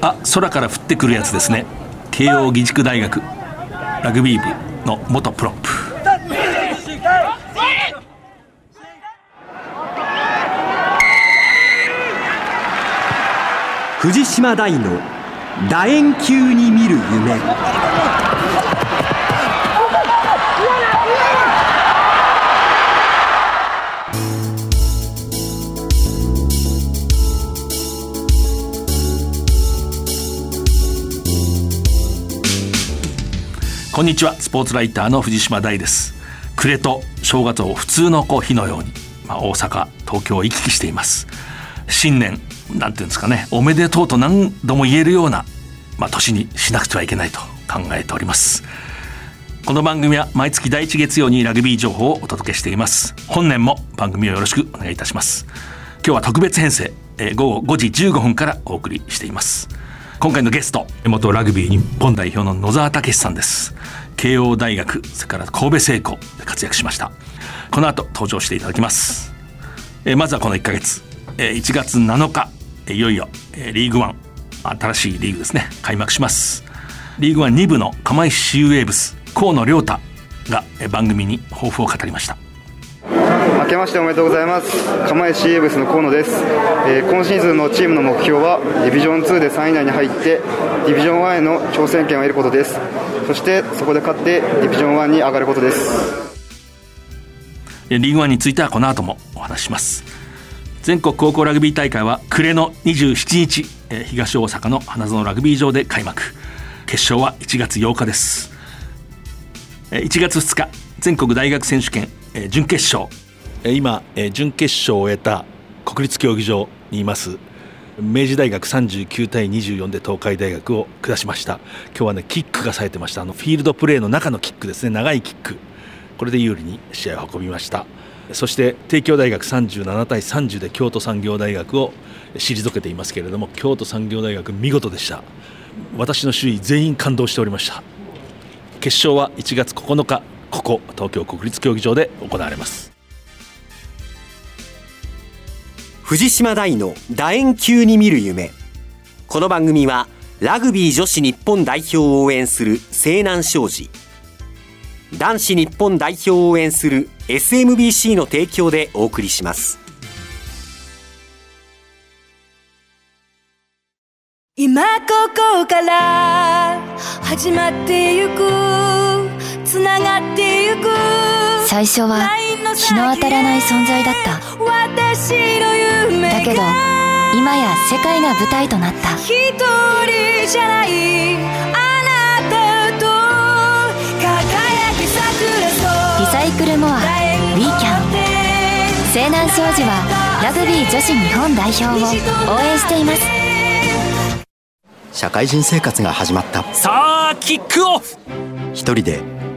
あ空から降ってくるやつですね。慶應義塾大学ラグビー部の元プロップ。藤島大の楕円球に見る夢。こんにちは。スポーツライターの藤島大です。暮れと正月を普通のこう日のように、まあ、大阪東京を行き来しています。新年なんていうんですかね。おめでとうと何度も言えるような、まあ、年にしなくてはいけないと考えております。この番組は毎月第一月曜にラグビー情報をお届けしています。本年も番組をよろしくお願いいたします。今日は特別編成、えー、午後5時15分からお送りしています。今回のゲスト元ラグビー日本代表の野沢武さんです。慶応大学それから神戸製鋼で活躍しました。この後登場していただきます。えまずはこの1ヶ月。え1月7日。いよいよリーグワン。新しいリーグですね。開幕します。リーグワン2部の釜石シーウェーブス河野亮太が番組に抱負を語りました。けましておめでとうございます。釜石エーブスの河野です、えー、今シーズンのチームの目標はディビジョン2で3位以内に入ってディビジョン1への挑戦権を得ることです。そしてそこで勝ってディビジョン1に上がることです。リーグワンについてはこの後もお話します。全国高校ラグビー大会は暮れの27日東大阪の花園ラグビー場で開幕。決勝は1月8日です。1月2日全国大学選手権準決勝。今準決勝を終えた国立競技場にいます。明治大学39対24で東海大学を下しました。今日はねキックが冴えてました。あのフィールドプレーの中のキックですね。長いキック。これで有利に試合を運びました。そして帝京大学37対30で京都産業大学を退けていますけれども京都産業大学見事でした。私の周囲全員感動しておりました。決勝は1月9日ここ東京国立競技場で行われます。藤島大の楕円球に見る夢。この番組はラグビー女子日本代表を応援する西南商事。男子日本代表を応援する SMBC の提供でお送りします。今ここから始まってゆくつながってゆく。最初は日の当たらない存在だった。私の夢だけど今や世界が舞台となった。一人じゃない。あなたと輝き桜そうリサイクルモアウィーキャン西南商事はラグビー女子日本代表を応援しています。社会人生活が始まった。さあキックオフ。一人で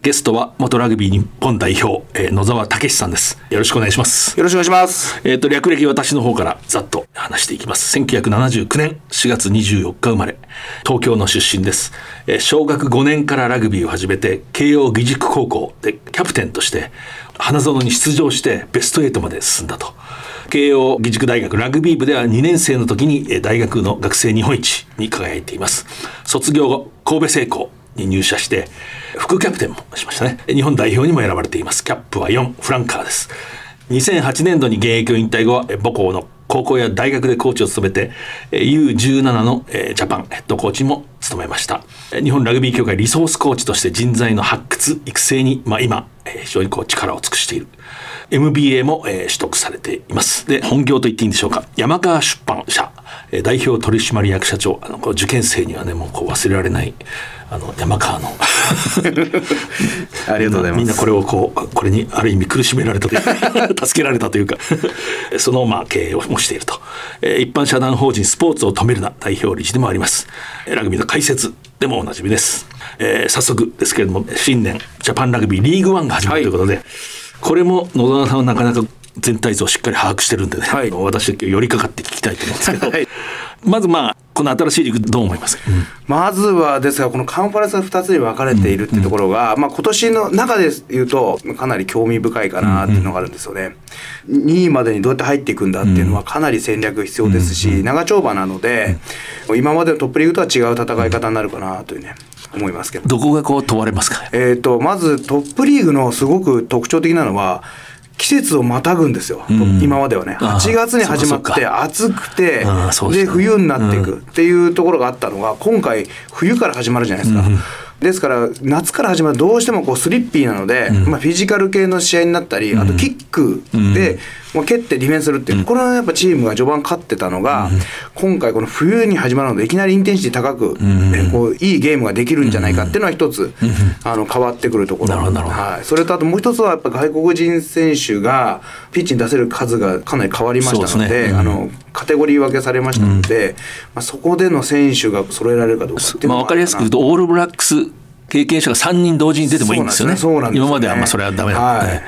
ゲストは元ラグビー日本代表、えー、野沢武さんです。よろしくお願いします。よろしくお願いします。えっ、ー、と略歴私の方からざっと話していきます。1979年4月24日生まれ東京の出身です、えー、小学5年からラグビーを始めて慶応義塾高校でキャプテンとして花園に出場してベスト8まで進んだと。慶応義塾大学ラグビー部では2年生の時に大学の学生日本一に輝いています。卒業後神戸製鋼に入社して副キャプテンもしましたね。日本代表にも選ばれています。キャップは4フランカーです。2008年度に現役を引退後は母校の高校や大学でコーチを務めて U17 のジャパンヘッドコーチも務めました。日本ラグビー協会リソースコーチとして人材の発掘育成に、まあ、今非常にこう力を尽くしている。MBA も取得されています。で本業と言っていいんでしょうか。山川出版社代表取締役社長あの受験生にはねもうこう忘れられないあの山川の。ありがとうございます。みんなこれをこうこれにある意味苦しめられたというか 助けられたというか そのまあ経営をもしていると、えー一般社団法人スポーツを止めるな代表理事でもあります。えーラグビーの解説でもおなじみです、えー早速ですけれども新年ジャパンラグビーリーグワンが始まるということで、これも野沢さんはなかなか全体像をしっかり把握してるんでね、はい。私は今日寄りかかって聞きたいと思うんですけど、はい。まずまあこの新しいリーグどう思いますか、まずはですがこのカンファレンスが2つに分かれているっていうところが、まあ、今年の中で言うとかなり興味深いかなっていうのがあるんですよね。2位までにどうやって入っていくんだっていうのはかなり戦略必要ですし、長丁場なので、今までのトップリーグとは違う戦い方になるかなというね思いますけど。どこがこう問われますか？えー、とまずトップリーグのすごく特徴的なのは季節をまたぐんですよ、今まではね。ああ8月に始まって暑くてで冬になっていくっていうところがあったのが今回冬から始まるじゃないですか。ですから夏から始まるとどうしてもこうスリッピーなので、まあ、フィジカル系の試合になったり、あとキックで、もう蹴ってディフェンスするっていう、これはやっぱチームが序盤勝ってたのが、今回この冬に始まるのでいきなりインテンシティ高く、えこういいゲームができるんじゃないかっていうのは一つ、あの変わってくるところ。はい、それとあともう一つはやっぱ外国人選手がピッチに出せる数がかなり変わりましたのであのカテゴリー分けされましたので、まあ、そこでの選手が揃えられるかどうかっていうまあ、分かりやすく言うとオールブラックス経験者が3人同時に出てもいいんですよね。そうなんですよ今まではまあそれはダメだったんで、はい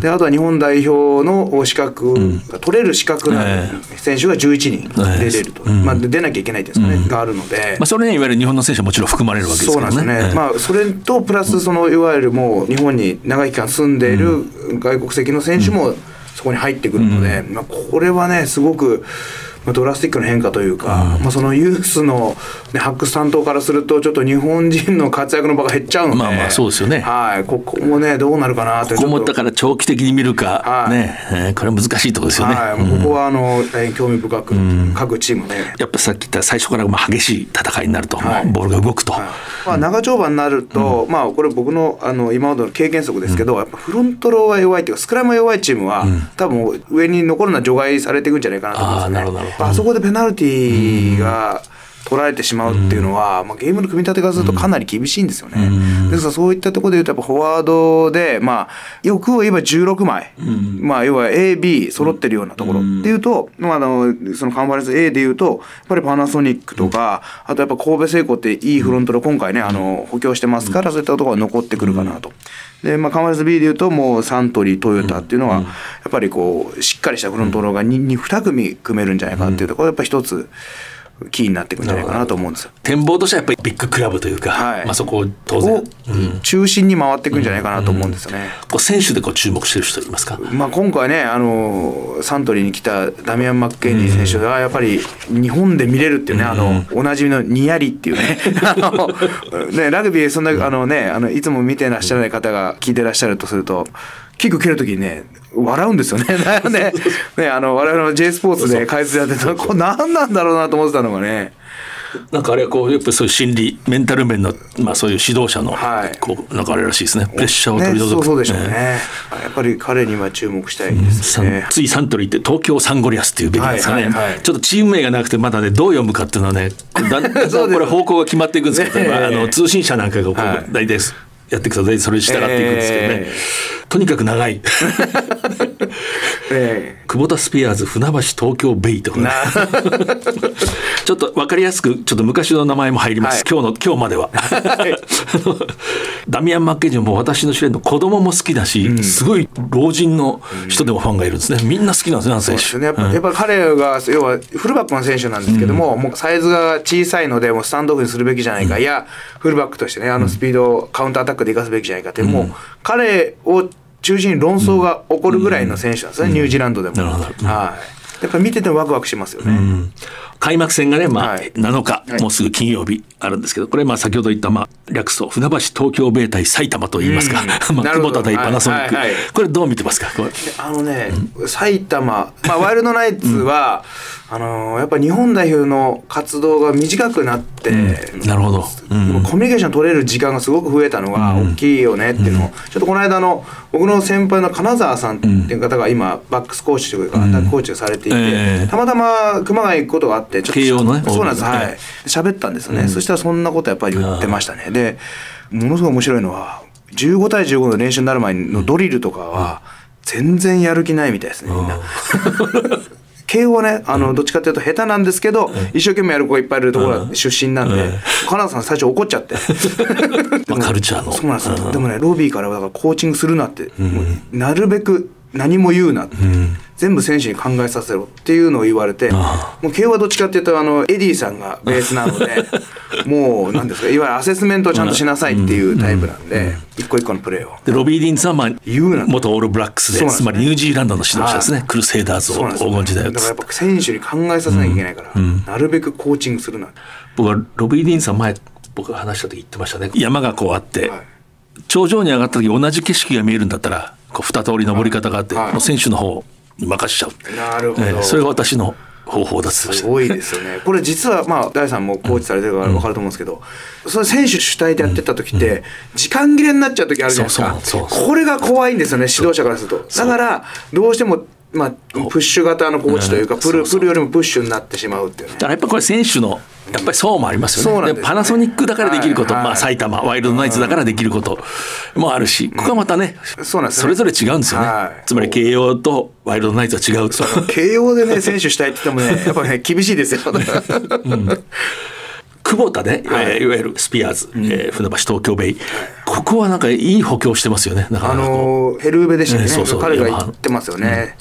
であとは日本代表の資格が取れる資格のある選手が11人出れると、まあ、で出なきゃいけないですかね、があるので、まあ、それにいわゆる日本の選手はもちろん含まれるわけですそうからねなんですよね、まあ、それとプラスそのいわゆるもう日本に長い期間住んでいる外国籍の選手もそこに入ってくるので、まあ、これはねすごくまあドラスティックな変化というか、まあ、そのユースの、ね、発掘担当からするとちょっと日本人の活躍の場が減っちゃうので、まあまあそうですよね。はい、ここもねどうなるかなとここもだから長期的に見るか、はいね。えーこれは難しいところですよね、はい、ここはあの大変興味深く、各チームねやっぱさっき言った最初からまあ激しい戦いになると、はい。ボールが動くと、まあ、長丁場になると、まあこれ僕のあの今までの経験則ですけど、やっぱフロントローは弱いっていうかスクラムが弱いチームは、多分上に残るのは除外されていくんじゃないかなと思うんですよね。なるほどあそこでペナルティーが取られてしまうっていうのは、まあ、ゲームの組み立てからするとかなり厳しいんですよね。ですからそういったところでいうとやっぱフォワードで、まあ、欲を言えば16枚、まあ、要は AB 揃ってるようなところ。っていうと、まあ、あのそのカンファレンス A でいうとやっぱりパナソニックとか、あとやっぱ神戸製鋼っていいフロントで今回ねあの補強してますから、そういったところが残ってくるかなと。で、まあ、カンファレンス B でいうともうサントリートヨタっていうのはやっぱりこうしっかりしたフロントローが 2, 2組組めるんじゃないかっていうところがやっぱ一つキーになっていくんじゃないかなと思うんですよ。展望としてはやっぱりビッグクラブというか、はい。まあ、そこを当を然、中心に回っていくんじゃないかなと思うんですよね。こう選手でこう注目してる人いますか、まあ、今回ねあのサントリーに来たダミアン・マッケンジー選手がやっぱり日本で見れるっていうね、あのおなじみのニヤリっていうね。あのねラグビーそんなあの、ね、あのいつも見てらっしゃらない方が聞いてらっしゃるとするとキック蹴るときにね笑うんですよね。ねねあの我々の J スポーツで解説やってたこれ何なんだろうなと思ってたのがね。なんかあれはこうやっぱりそういう心理メンタル面の、まあ、そういう指導者の、はい。こうなんかあれらしいですね。プレッシャーを取ね、り除く、そうそうでしょうね。ね。やっぱり彼には注目したいですさんね。ついサントリーって東京サンゴリアスっていうべきですかね、はいはいはい。ちょっとチーム名がなくてまだねどう読むかっていうのはねだこれ方向が決まっていくんですけど、ね。あの通信社なんかがこう、はい。大体やっていくと大体それに従っていくんですけどね、えとにかく長い。え久保田スピアーズ船橋東京ベイとかね。ちょっと分かりやすくちょっと昔の名前も入ります、はい。今日の今日までは。ダミアン・マッケンジーも私の知り合いの子供も好きだし、すごい老人の人でもファンがいるんですね。みんな好きなんですねあの選手ね、やっぱやっぱ彼が要はフルバックの選手なんですけども、もうサイズが小さいのでもうスタンドオフにするべきじゃないか、いやフルバックとしてねあのスピードをカウンターアタックで生かすべきじゃないかって、もう彼を中心に論争が起こるぐらいの選手なんですね、ニュージーランドでも。はい。やっぱ見ててもワクワクしますよね。開幕戦がね、まあはい。7日、はい。もうすぐ金曜日あるんですけどこれまあ先ほど言ったまあ略すと船橋東京ベイ対埼玉と言いますか、まあ、なるほど。久保田対パナソニック、はいはいはい。これどう見てますか？これ。あのね、埼玉、まあ、ワイルドナイツは、あのーやっぱ日本代表の活動が短くなって、なるほど、うん。コミュニケーション取れる時間がすごく増えたのが大きいよねっていうのを、ちょっとこの間の僕の先輩の金沢さんっていう方が今バックスコーチというかアタックコーチをされていて、ええ。たまたま熊谷行くことがあっってちょっとね？そうなんです。はい。喋ったんですよね、そしたらそんなことやっぱり言ってましたね。でものすごい面白いのは15対15の練習になる前のドリルとかは全然やる気ないみたいですねみんな。慶応はねあのどっちかっていうと下手なんですけど、一生懸命やる子がいっぱいいるところが出身なんで、金田さん最初怒っちゃって。まあカルチャーの。そうなんですよ、でもねロビーからはだからコーチングするなって、もうなるべく何も言うなって、全部選手に考えさせろっていうのを言われてもう慶応はどっちかっていうとあのエディさんがベースなので もうなんですかいわゆるアセスメントをちゃんとしなさいっていうタイプなんで、一個一個のプレーを。でロビー・ディーンズは、まあ、言うな元オールブラックスでつまりニュージーランドの指導者ですね、はい。クルセイダーズを黄金時代を。だからやっぱ選手に考えさせなきゃいけないから、なるべくコーチングするな僕はロビー・ディーンズさん前僕が話した時言ってましたね。山がこうあって、はい。頂上に上がった時同じ景色が見えるんだったらこう二通り登り方があって、はい。選手の方に任しちゃう、なるほど、えーそれが私の方法だすごいですよね。これ実はまあ大さんもコーチされてるから分かると思うんですけど、その選手主体でやってた時って時間切れになっちゃう時あるじゃないですか。これが怖いんですよね指導者からすると。だからどうしてもまあプッシュ型のコーチというかうん。プルそうそう。プルよりもプッシュになってしまうっていうね。だ。からやっぱこれ選手のやっぱり層もありますよね。ね。パナソニックだからできること、はい。はいまあ、埼玉ワイルドナイツだからできること。もあるしここはまたね、そうなんですよねれぞれ違うんですよね、はい。つまり慶応とワイルドナイツは違うと。慶応でね選手主体って言ってもね やっぱね厳しいですよ。久保田ね、はい。い、いわゆるスピアーズ、えー船橋東京ベイ。ここはなんかいい補強してますよねなかあなかこう。のヘルーベでしたね、ねそうそう。彼が言ってますよね。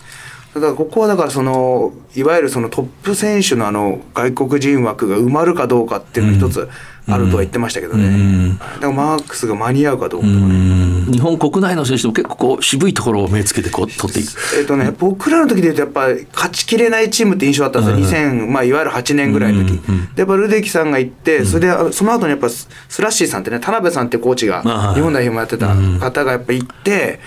だからここはだからそのいわゆるそのトップ選手のあの外国人枠が埋まるかどうかっていうのが一つあるとは言ってましたけどね、だからマークスが間に合うかどうかとかね、日本国内の選手でも結構こう渋いところを目つけてこう取っていく。えっとね、僕らの時で言うとやっぱり勝ちきれないチームって印象だったんですよ、2000、まあ、いわゆる8年ぐらいの時、でやっぱルデキさんが行ってそれであその後にやっぱススラッシーさんってね田辺さんってコーチがはい。日本代表もやってた方がやっぱ行って。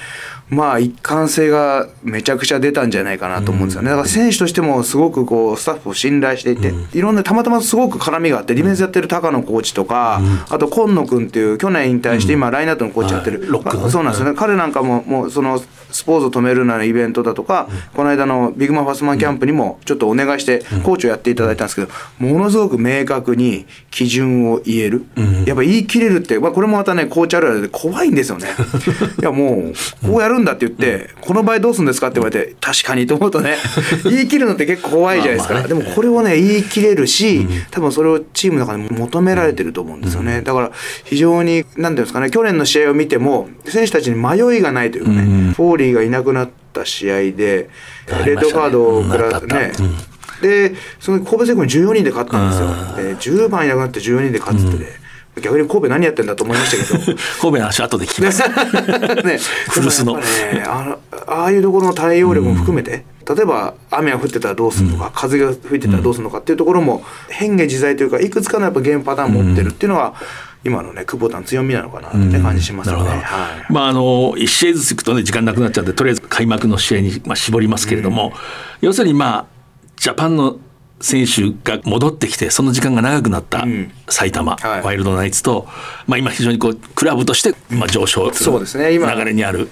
まあ一貫性がめちゃくちゃ出たんじゃないかなと思うんですよね。だから選手としてもすごくこうスタッフを信頼していて、いろんなたまたますごく絡みがあって、ディフェンスやってる高野コーチとか、あと今野君っていう去年引退して今ラインアウトのコーチやってる、そうなんですよね。彼なんかももうそのスポーツを止めるなのイベントだとか、この間のビッグマンファスマンキャンプにもちょっとお願いしてコーチをやっていただいたんですけど、ものすごく明確に基準を言える。やっぱ言い切れるって、まあ、これもまたね、コーチあるあるで怖いんですよね。いやもう、こうやるんだって言って、この場合どうするんですかって言われて、確かにと思うとね、言い切るのって結構怖いじゃないですか。でもこれをね、言い切れるし、多分それをチームの中で求められてると思うんですよね。だから非常に、なんていうんですかね、去年の試合を見ても、選手たちに迷いがないというかね、フォーリーがいなくなった試合で、レッドカードをくらったあね。で、その神戸製鋼に14人で勝ったんですよ。で、10番いなくなって14人で勝つってね、逆に神戸何やってんだと思いましたけど。神戸の話後で聞きます。ね、古巣の。ねあのああいうところの対応力も含めて、例えば雨が降ってたらどうするのか、風が吹いてたらどうするのかっていうところも変化自在というかいくつかのやっぱゲームパターン持ってるっていうのが、今のね久保田の強みなのかなってね感じしますよね。まああの1試合ずついくとね時間なくなっちゃうんでとりあえず開幕の試合に、まあ、絞りますけれども、要するにまあジャパンの選手が戻ってきてその時間が長くなったん。埼玉、はい。ワイルドナイツと、まあ、今非常にこうクラブとして、まあ、上昇そうですね。今。流れにある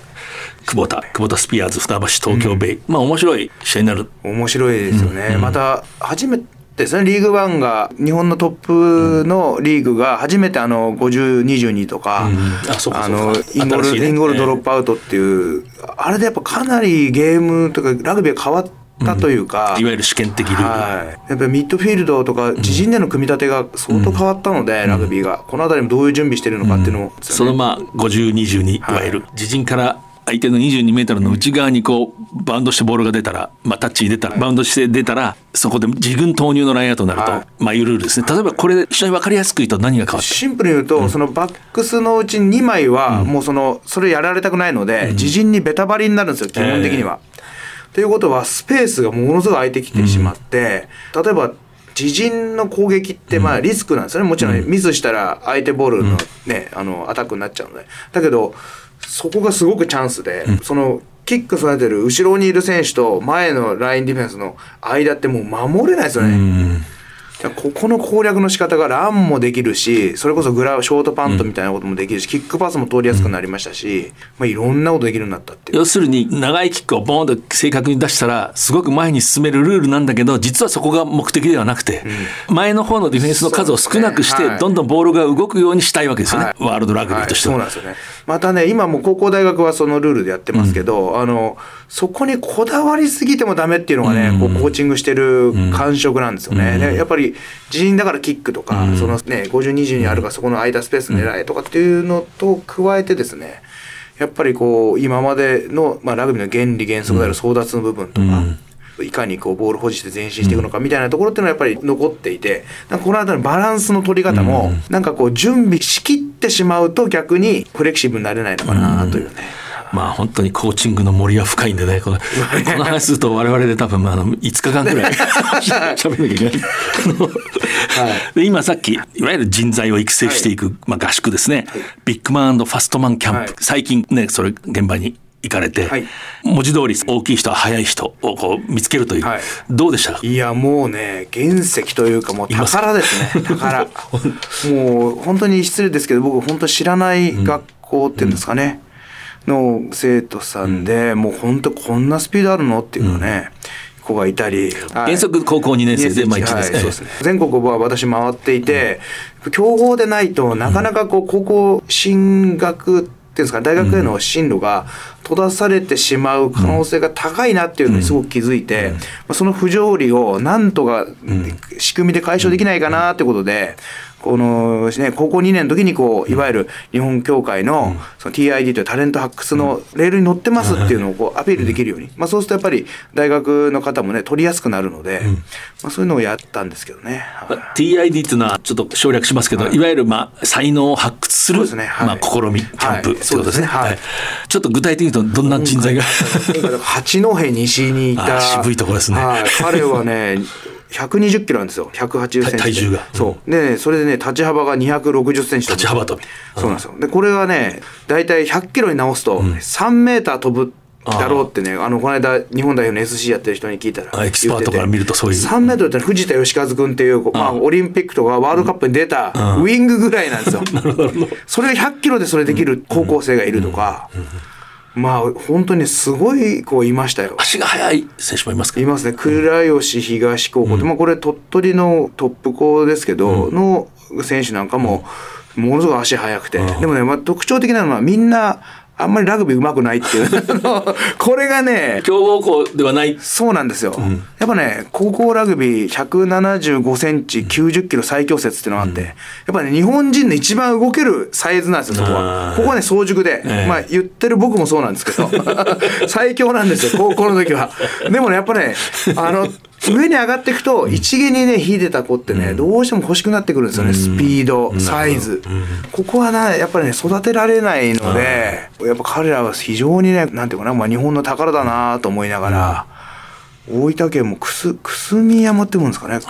クボタクボタスピアーズ船橋東京ベイ、まあ面白い試合になる。面白いですよね、また初めてですねリーグワンが日本のトップのリーグが初めてあの5022とか、あのインゴール、インゴールドロップアウトっていう、あれでやっぱかなりゲームとかラグビーが変わったというか、いわゆる試験的ルール、はい、やっぱりミッドフィールドとか自陣での組み立てが相当変わったので、ラグビーが。この辺りもどういう準備してるのかっていうのを、そのまあ50-22いわゆる自陣から相手の22メートルの内側にこうバウンドしてボールが出たら、まあ、タッチに出たら、バウンドして出たらそこで自軍投入のラインアウトになると、はい。まあいうルールですね。例えばこれ非常に分かりやすく言うと何が変わったシンプルに言うと、そのバックスのうち2枚はもうそのそれやられたくないので、自陣にベタバリになるんですよ基本的には。ということはスペースがものすごい空いてきてしまって、例えば自陣の攻撃ってまあリスクなんですよね。もちろんミスしたら相手ボールの,、ねあのアタックになっちゃうので。だけどそこがすごくチャンスで、そのキックされてる後ろにいる選手と前のラインディフェンスの間ってもう守れないですよね。ここの攻略の仕方がランもできるしそれこそグラショートパントみたいなこともできるし、キックパスも通りやすくなりましたし、まあ、いろんなことできるようになったって。要するに長いキックをボーンと正確に出したらすごく前に進めるルールなんだけど実はそこが目的ではなくて、前の方のディフェンスの数を少なくして、ね。はい。どんどんボールが動くようにしたいわけですよね、はい。ワールドラグビーとしては。はい、そうなんですよねまたね今もう高校大学はそのルールでやってますけど、あのそこにこだわりすぎてもダメっていうのがね、こうコーチングしてる感触なんですよね、でやっぱり自陣だからキックとか、そのね5020にあるからそこの空いたスペース狙えとかっていうのと加えてですねやっぱりこう今までの、まあ、ラグビーの原理原則である争奪の部分とか、いかにこうボール保持して前進していくのかみたいなところっていうのはやっぱり残っていてなんかこの辺りのバランスの取り方もなんかこう準備しきってしまうと逆にフレキシブルになれないのかなというね。まあ本当にコーチングの森は深いんでね、この この話すると我々で多分あの5日間ぐらい 喋んなきゃいけない。で今さっき、いわゆる人材を育成していく、まあ、合宿ですね、ビッグマンファストマンキャンプ、はい。最近ね、それ現場に行かれて、はい。文字通り大きい人は速い人をこう見つけるという、はい。どうでしたか？いやもうね原石というかもう宝ですね 宝。もう本当に失礼ですけど僕本当知らない学校っていうんですかね、の生徒さんで、もう本当こんなスピードあるのっていうのね、子がいたり原則高校2年生でまあ一はい年生そうですね。全国は私回っていて、強豪でないとなかなかこう高校進学っていうんですか大学への進路が閉ざされてしまう可能性が高いなっていうのにすごく気づいて、まあその不条理をなんとか仕組みで解消できないかなってことで。このね、高校2年の時にこういわゆる日本協会のその TID というタレント発掘のレールに乗ってますっていうのをこうアピールできるように、まあ、そうするとやっぱり大学の方もね取りやすくなるので、まあ、そういうのをやったんですけどね。はい。TID っていうのはちょっと省略しますけど、い、わゆるまあ才能を発掘するね。はい。まあ試みキャンプってことですね。はいそうですね。はい。ちょっと具体的に言うとどんな人材が？八戸西にい。たあ渋い。ところですねはい、彼はね120キロなんですよ。180センチで。体重が。そう。でそれでね立ち幅が260センチ立ち幅跳びそうなんですよ。でこれはね大体100キロに直すと3メーター飛ぶだろうってねあのこの間日本代表の SC やってる人に聞いたらあエキスパートから見るとそういう。3メートルって藤田義和君っていう、まあ、オリンピックとかワールドカップに出たウイングぐらいなんですよ。それが100キロでそれできる高校生がいるとか、まあ本当にすごい子いましたよ。足が速い選手もいますか？いますね。倉吉東高校って、まあ、これ鳥取のトップ校ですけど、の選手なんかもものすごい足速くて、でもね、まあ、特徴的なのはみんなあんまりラグビー上手くないっていう。これがね強豪校ではない。そうなんですよ、やっぱね高校ラグビー175センチ90キロ最強説っていうのがあって、やっぱね日本人の一番動けるサイズなんですよそこは。ここはね早熟で、ええ。まあ言ってる僕もそうなんですけど。最強なんですよ高校の時は。でもねやっぱねあの上に上がっていくと一芸にね秀でた子ってね、どうしても欲しくなってくるんですよね、スピードサイズ、ここはなやっぱりね育てられないので、やっぱ彼らは非常にねなんていうかな、まあ、日本の宝だなと思いながら、大分県もくすくすみ山ってもんですかね。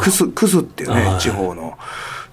くすくすっていうね地方の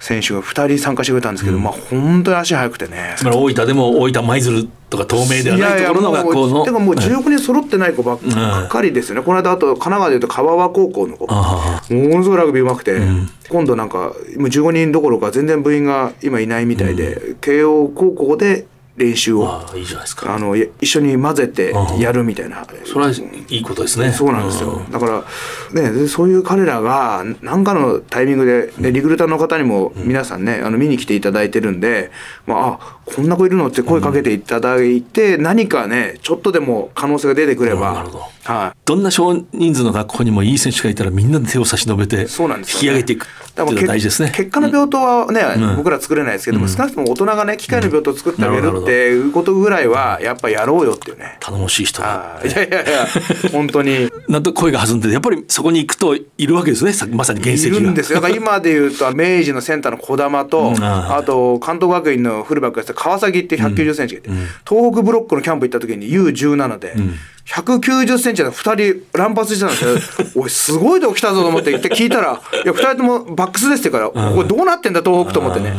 選手が2人参加してくれたんですけど、まあ本当に足速くてね。つまり大分でも大分舞鶴とか東名ではないところの学校の。でももう16人揃ってない子ばっかりですよね、この間あと神奈川でいうと川和高校の子。あものすごいラグビー上手くて、今度なんかもう15人どころか全然部員が今いないみたいで、慶応高校で練習を。ああいいじゃないですか。あのや一緒に混ぜてやるみたいな。それはいいことですね。そうなんですよ。だから、ね、でそういう彼らが、何かのタイミングで、ね、リクルーターの方にも皆さんね、あの、見に来ていただいてるんで、まあ、あ、こんな子いるのって声かけていただいて、何かね、ちょっとでも可能性が出てくれば、なるほど。はい。どんな少人数の学校にもいい選手がいたらみんなで手を差し伸べて引き上げていくっていうのが大事ですね。結果の病棟はね、うん。僕ら作れないですけども、少なくとも大人がね、機械の病棟を作ってあげるっていうことぐらいは、やっぱやろうよっていうね。頼もしい人いいやいやいや、本当に。なんと声が弾んでやっぱりそこに行くといるわけですね。さまさに原石が。いるんですよ。だから今で言うと、明治のセンターの児玉と、うん。ああと、関東学院のフルバックやってた川崎って190センチがいて、東北ブロックのキャンプ行った時に U17 で、190センチで2人乱発してたんですよ。おい、すごいとこ来たぞと思ってって聞いたら、いや、2人ともバックスですって言うから、これどうなってんだ、東北と思ってね。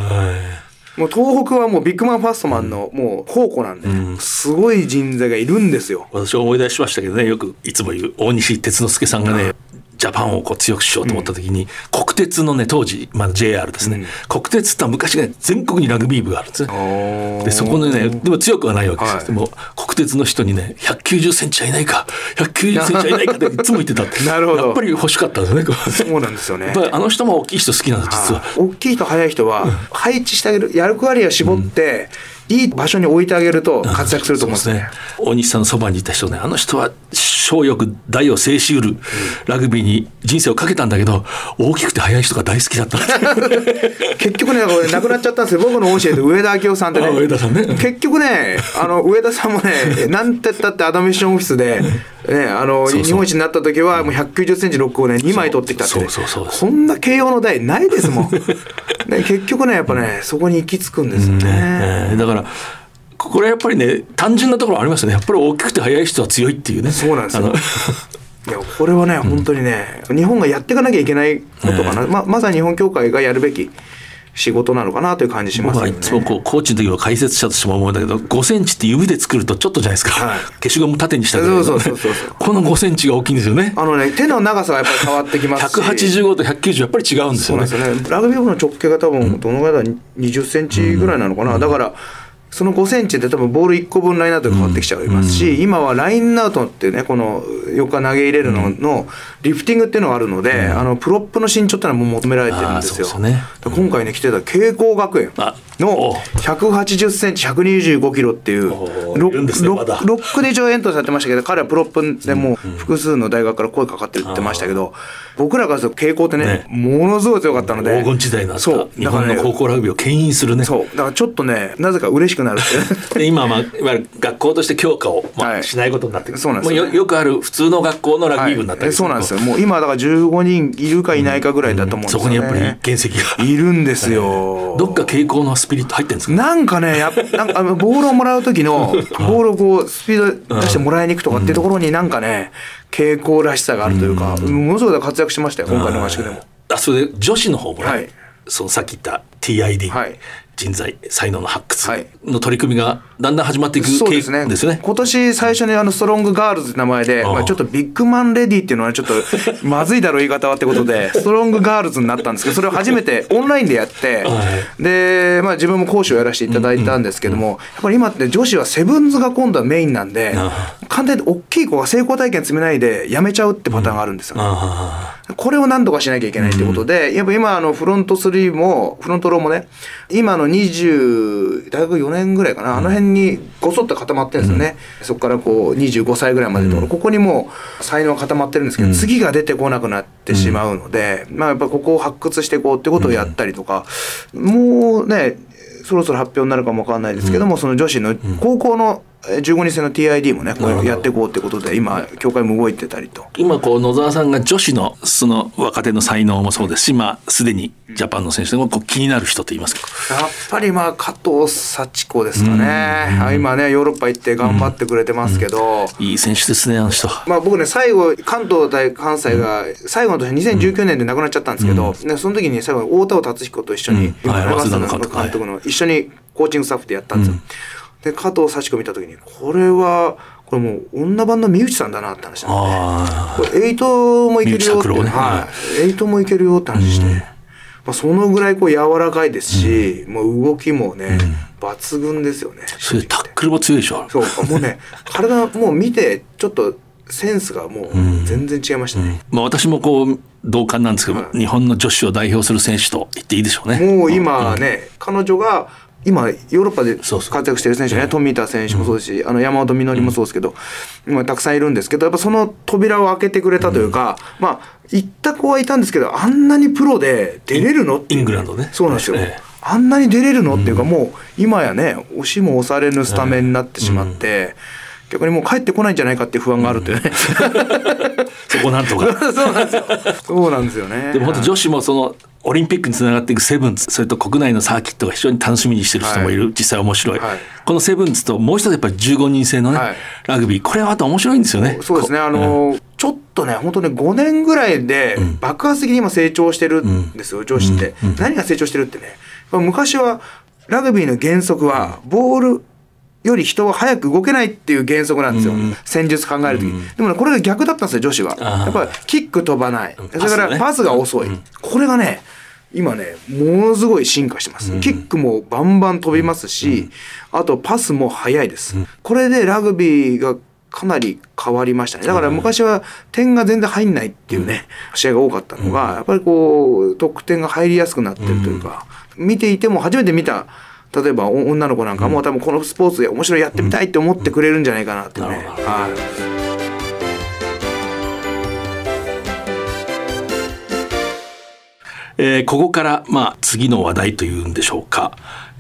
もう東北はもうビッグマンファーストマンのもう宝庫なんで、すごい人材がいるんですよ。私は思い出しましたけどねよくいつも言う大西哲之助さんがね、ジャパンをこう強くしようと思った時に、国鉄のね当時、まあ、JR ですね、国鉄って昔ね全国にラグビー部があるんですね。でそこのねでも強くはないわけです。でも国鉄の人にね190センチはいないか190センチはいないかっていつも言ってたって。なるほど。やっぱり欲しかったんですねそうなんですよね。やっぱりあの人も大きい人好きなんです実は。大きい人速い人は配置してあげる役割を絞って、いい場所に置いてあげると活躍すると思うんですね。大西さんのそばにいた人ねあの人は小欲大を制しうるラグビーに人生をかけたんだけど大きくて速い人が大好きだった 結局ね、これ亡くなっちゃったんですよ。僕の教えで上田明夫さんってね。あ上田さんね結局ね、あの、上田さんもね、なんて言ったってアドミッションオフィスで、ね、あの、日本一になった時はもう190センチ6をね、2枚取ってきたって、ね。そうそうそうこんな慶応の台ないですもん。ね、結局ね、やっぱね、そこに行き着くんですよね。えーだからこれやっぱりね単純なところありますよね。やっぱり大きくて速い人は強いっていうね。そうなんですよ。いやこれはね、本当にね日本がやっていかなきゃいけないことかな、ままさに日本協会がやるべき仕事なのかなという感じしますよね。いつもこうコーチの時は解説者としても思うんだけど5センチって指で作るとちょっとじゃないですか、はい。消しゴム縦にしたぐらいのそうそうそうそう。この5センチが大きいんですよね。あのね手の長さがやっぱり変わってきますし。185と190やっぱり違うんですそうよねなんですよね。ラグビーボールの直径が多分どのぐらいだ？20センチぐらいなのかな、だからその5センチで多分ボール1個分ラインアウトが変わってきちゃいますし、今はラインアウトっていうねこの4日投げ入れるののリフティングっていうのがあるので、あのプロップの身長っていうのはもう求められてるんですよ。すね。で今回ね来てた慶光学園あのお180センチ125キロっていうおロックで一応エントリーされてましたけど彼はプロップでもう複数の大学から声かかってるって言ってましたけど僕らからすると傾向ってねね。ものすごい強かったので黄金時代のあった。そう日本のだからね高校ラグビーを牽引するね。そうだからちょっとねなぜか嬉しくなる。ってで今は、まあ、いわゆる学校として強化を、まあはいしないことになってそうなんですよ。よよくある普通の学校のラグビー部になったりはい。そうなんですよ。もう今だから15人いるかいないかぐらいだと思うんですよね、そこにやっぱり原石が。いるんですよ。どっか傾向のスピリット入ってるんですか？なんかねやっぱなんかボールをもらう時のボールをこうスピード出してもらいに行くとかっていうところになんかね傾向らしさがあるというかものすごい活躍しましたよ今回の合宿でも。あそれで女子の方もね、はい。そのさっき言った TID、はい人材才能の発掘はい。の取り組みがだんだん始まっていくそうですね。傾ですよね。今年最初にあのストロングガールズって名前で、まあ、ちょっとビッグマンレディっていうのはちょっとまずいだろう言い方はってことで ストロングガールズになったんですけどそれを初めて オンラインでやって、で、まあ、自分も講師をやらせていただいたんですけども、やっぱり今って女子はセブンズが今度はメインなんで簡単に大きい子が成功体験積めないで辞めちゃうってパターンがあるんですよ。ね。あこれを何とかしなきゃいけないってことで、やっぱ今あのフロント3もフロントローもね今の20大学4年ぐらいかな、あの辺にごそっと固まってるんですよね、そこからこう25歳ぐらいまでのと。ころ、ここにもう才能が固まってるんですけど、次が出てこなくなってしまうので、まあやっぱここを発掘していこうってことをやったりとか、もうねそろそろ発表になるかもわかんないですけども、その女子の高校のえー15人制の TID もねこれやっていこうってことで今協会も動いてたりと。今こう野沢さんが女子のその若手の才能もそうですし、まあすでにジャパンの選手でもこう気になる人と言いますか？やっぱりまあ加藤幸子ですかね、あ今ねヨーロッパ行って頑張ってくれてますけど、いい選手ですねあの人。まあ僕ね最後関東対関西が最後の年2019年で亡くなっちゃったんですけど、ね、その時に最後に大田尾達彦と一緒に、うん。は監督。の一緒にコーチングスタッフでやったんですよ。で加藤幸子見た時にこれはこれもう女版の三内さんだなって話なんであこれエイトもいけるよって、ね。はい、エイトもいけるよって話して、まあ、そのぐらいこう柔らかいですし、もう動きもね、抜群ですよね。あ、それでタックルも強いでしょ？そう。もうね 体もう見てちょっとセンスがもう全然違いましたね。まあ私もこう同感なんですけど、はい。日本の女子を代表する選手と言っていいでしょうね。もう今ね、彼女が今ヨーロッパで活躍してる選手ね富田選手もそうですし、あの山本実りもそうですけど、まあ、たくさんいるんですけどやっぱその扉を開けてくれたというか、まあ行った子はいたんですけどあんなにプロで出れるの？イングランドね。そうなんですよ、ええ。あんなに出れるの？っていうか、もう今やね押しも押されぬスタメンになってしまって、逆にもう帰ってこないんじゃないかっていう不安があるというね、そこなんとか。そうなんですよ。そうなんですよね。でも本当女子もそのオリンピックにつながっていくセブンズそれと国内のサーキットが非常に楽しみにしてる人もいる、実際面白い、はい。このセブンズともう一つやっぱり15人制のね、はい。ラグビー。これはまた面白いんですよね。そうですね、あのちょっとね、本当ね、5年ぐらいで爆発的に今成長してるんですよ、女子って。何が成長してるってね、昔はラグビーの原則は、ボールより人は早く動けないっていう原則なんですよ、戦術考える時、でもねこれが逆だったんですよ女子は。やっぱりキック飛ばない。それからパスが遅い、これがね今ねものすごい進化してます、キックもバンバン飛びますし、あとパスも速いです、これでラグビーがかなり変わりましたね。だから昔は点が全然入んないっていうね、試合が多かったのが、やっぱりこう得点が入りやすくなってるというか、見ていても初めて見た例えばお女の子なんかも多分このスポーツで面白いやってみたいって思ってくれるんじゃないかなっていうね。はいえーここから、まあ、次の話題というんでしょうか。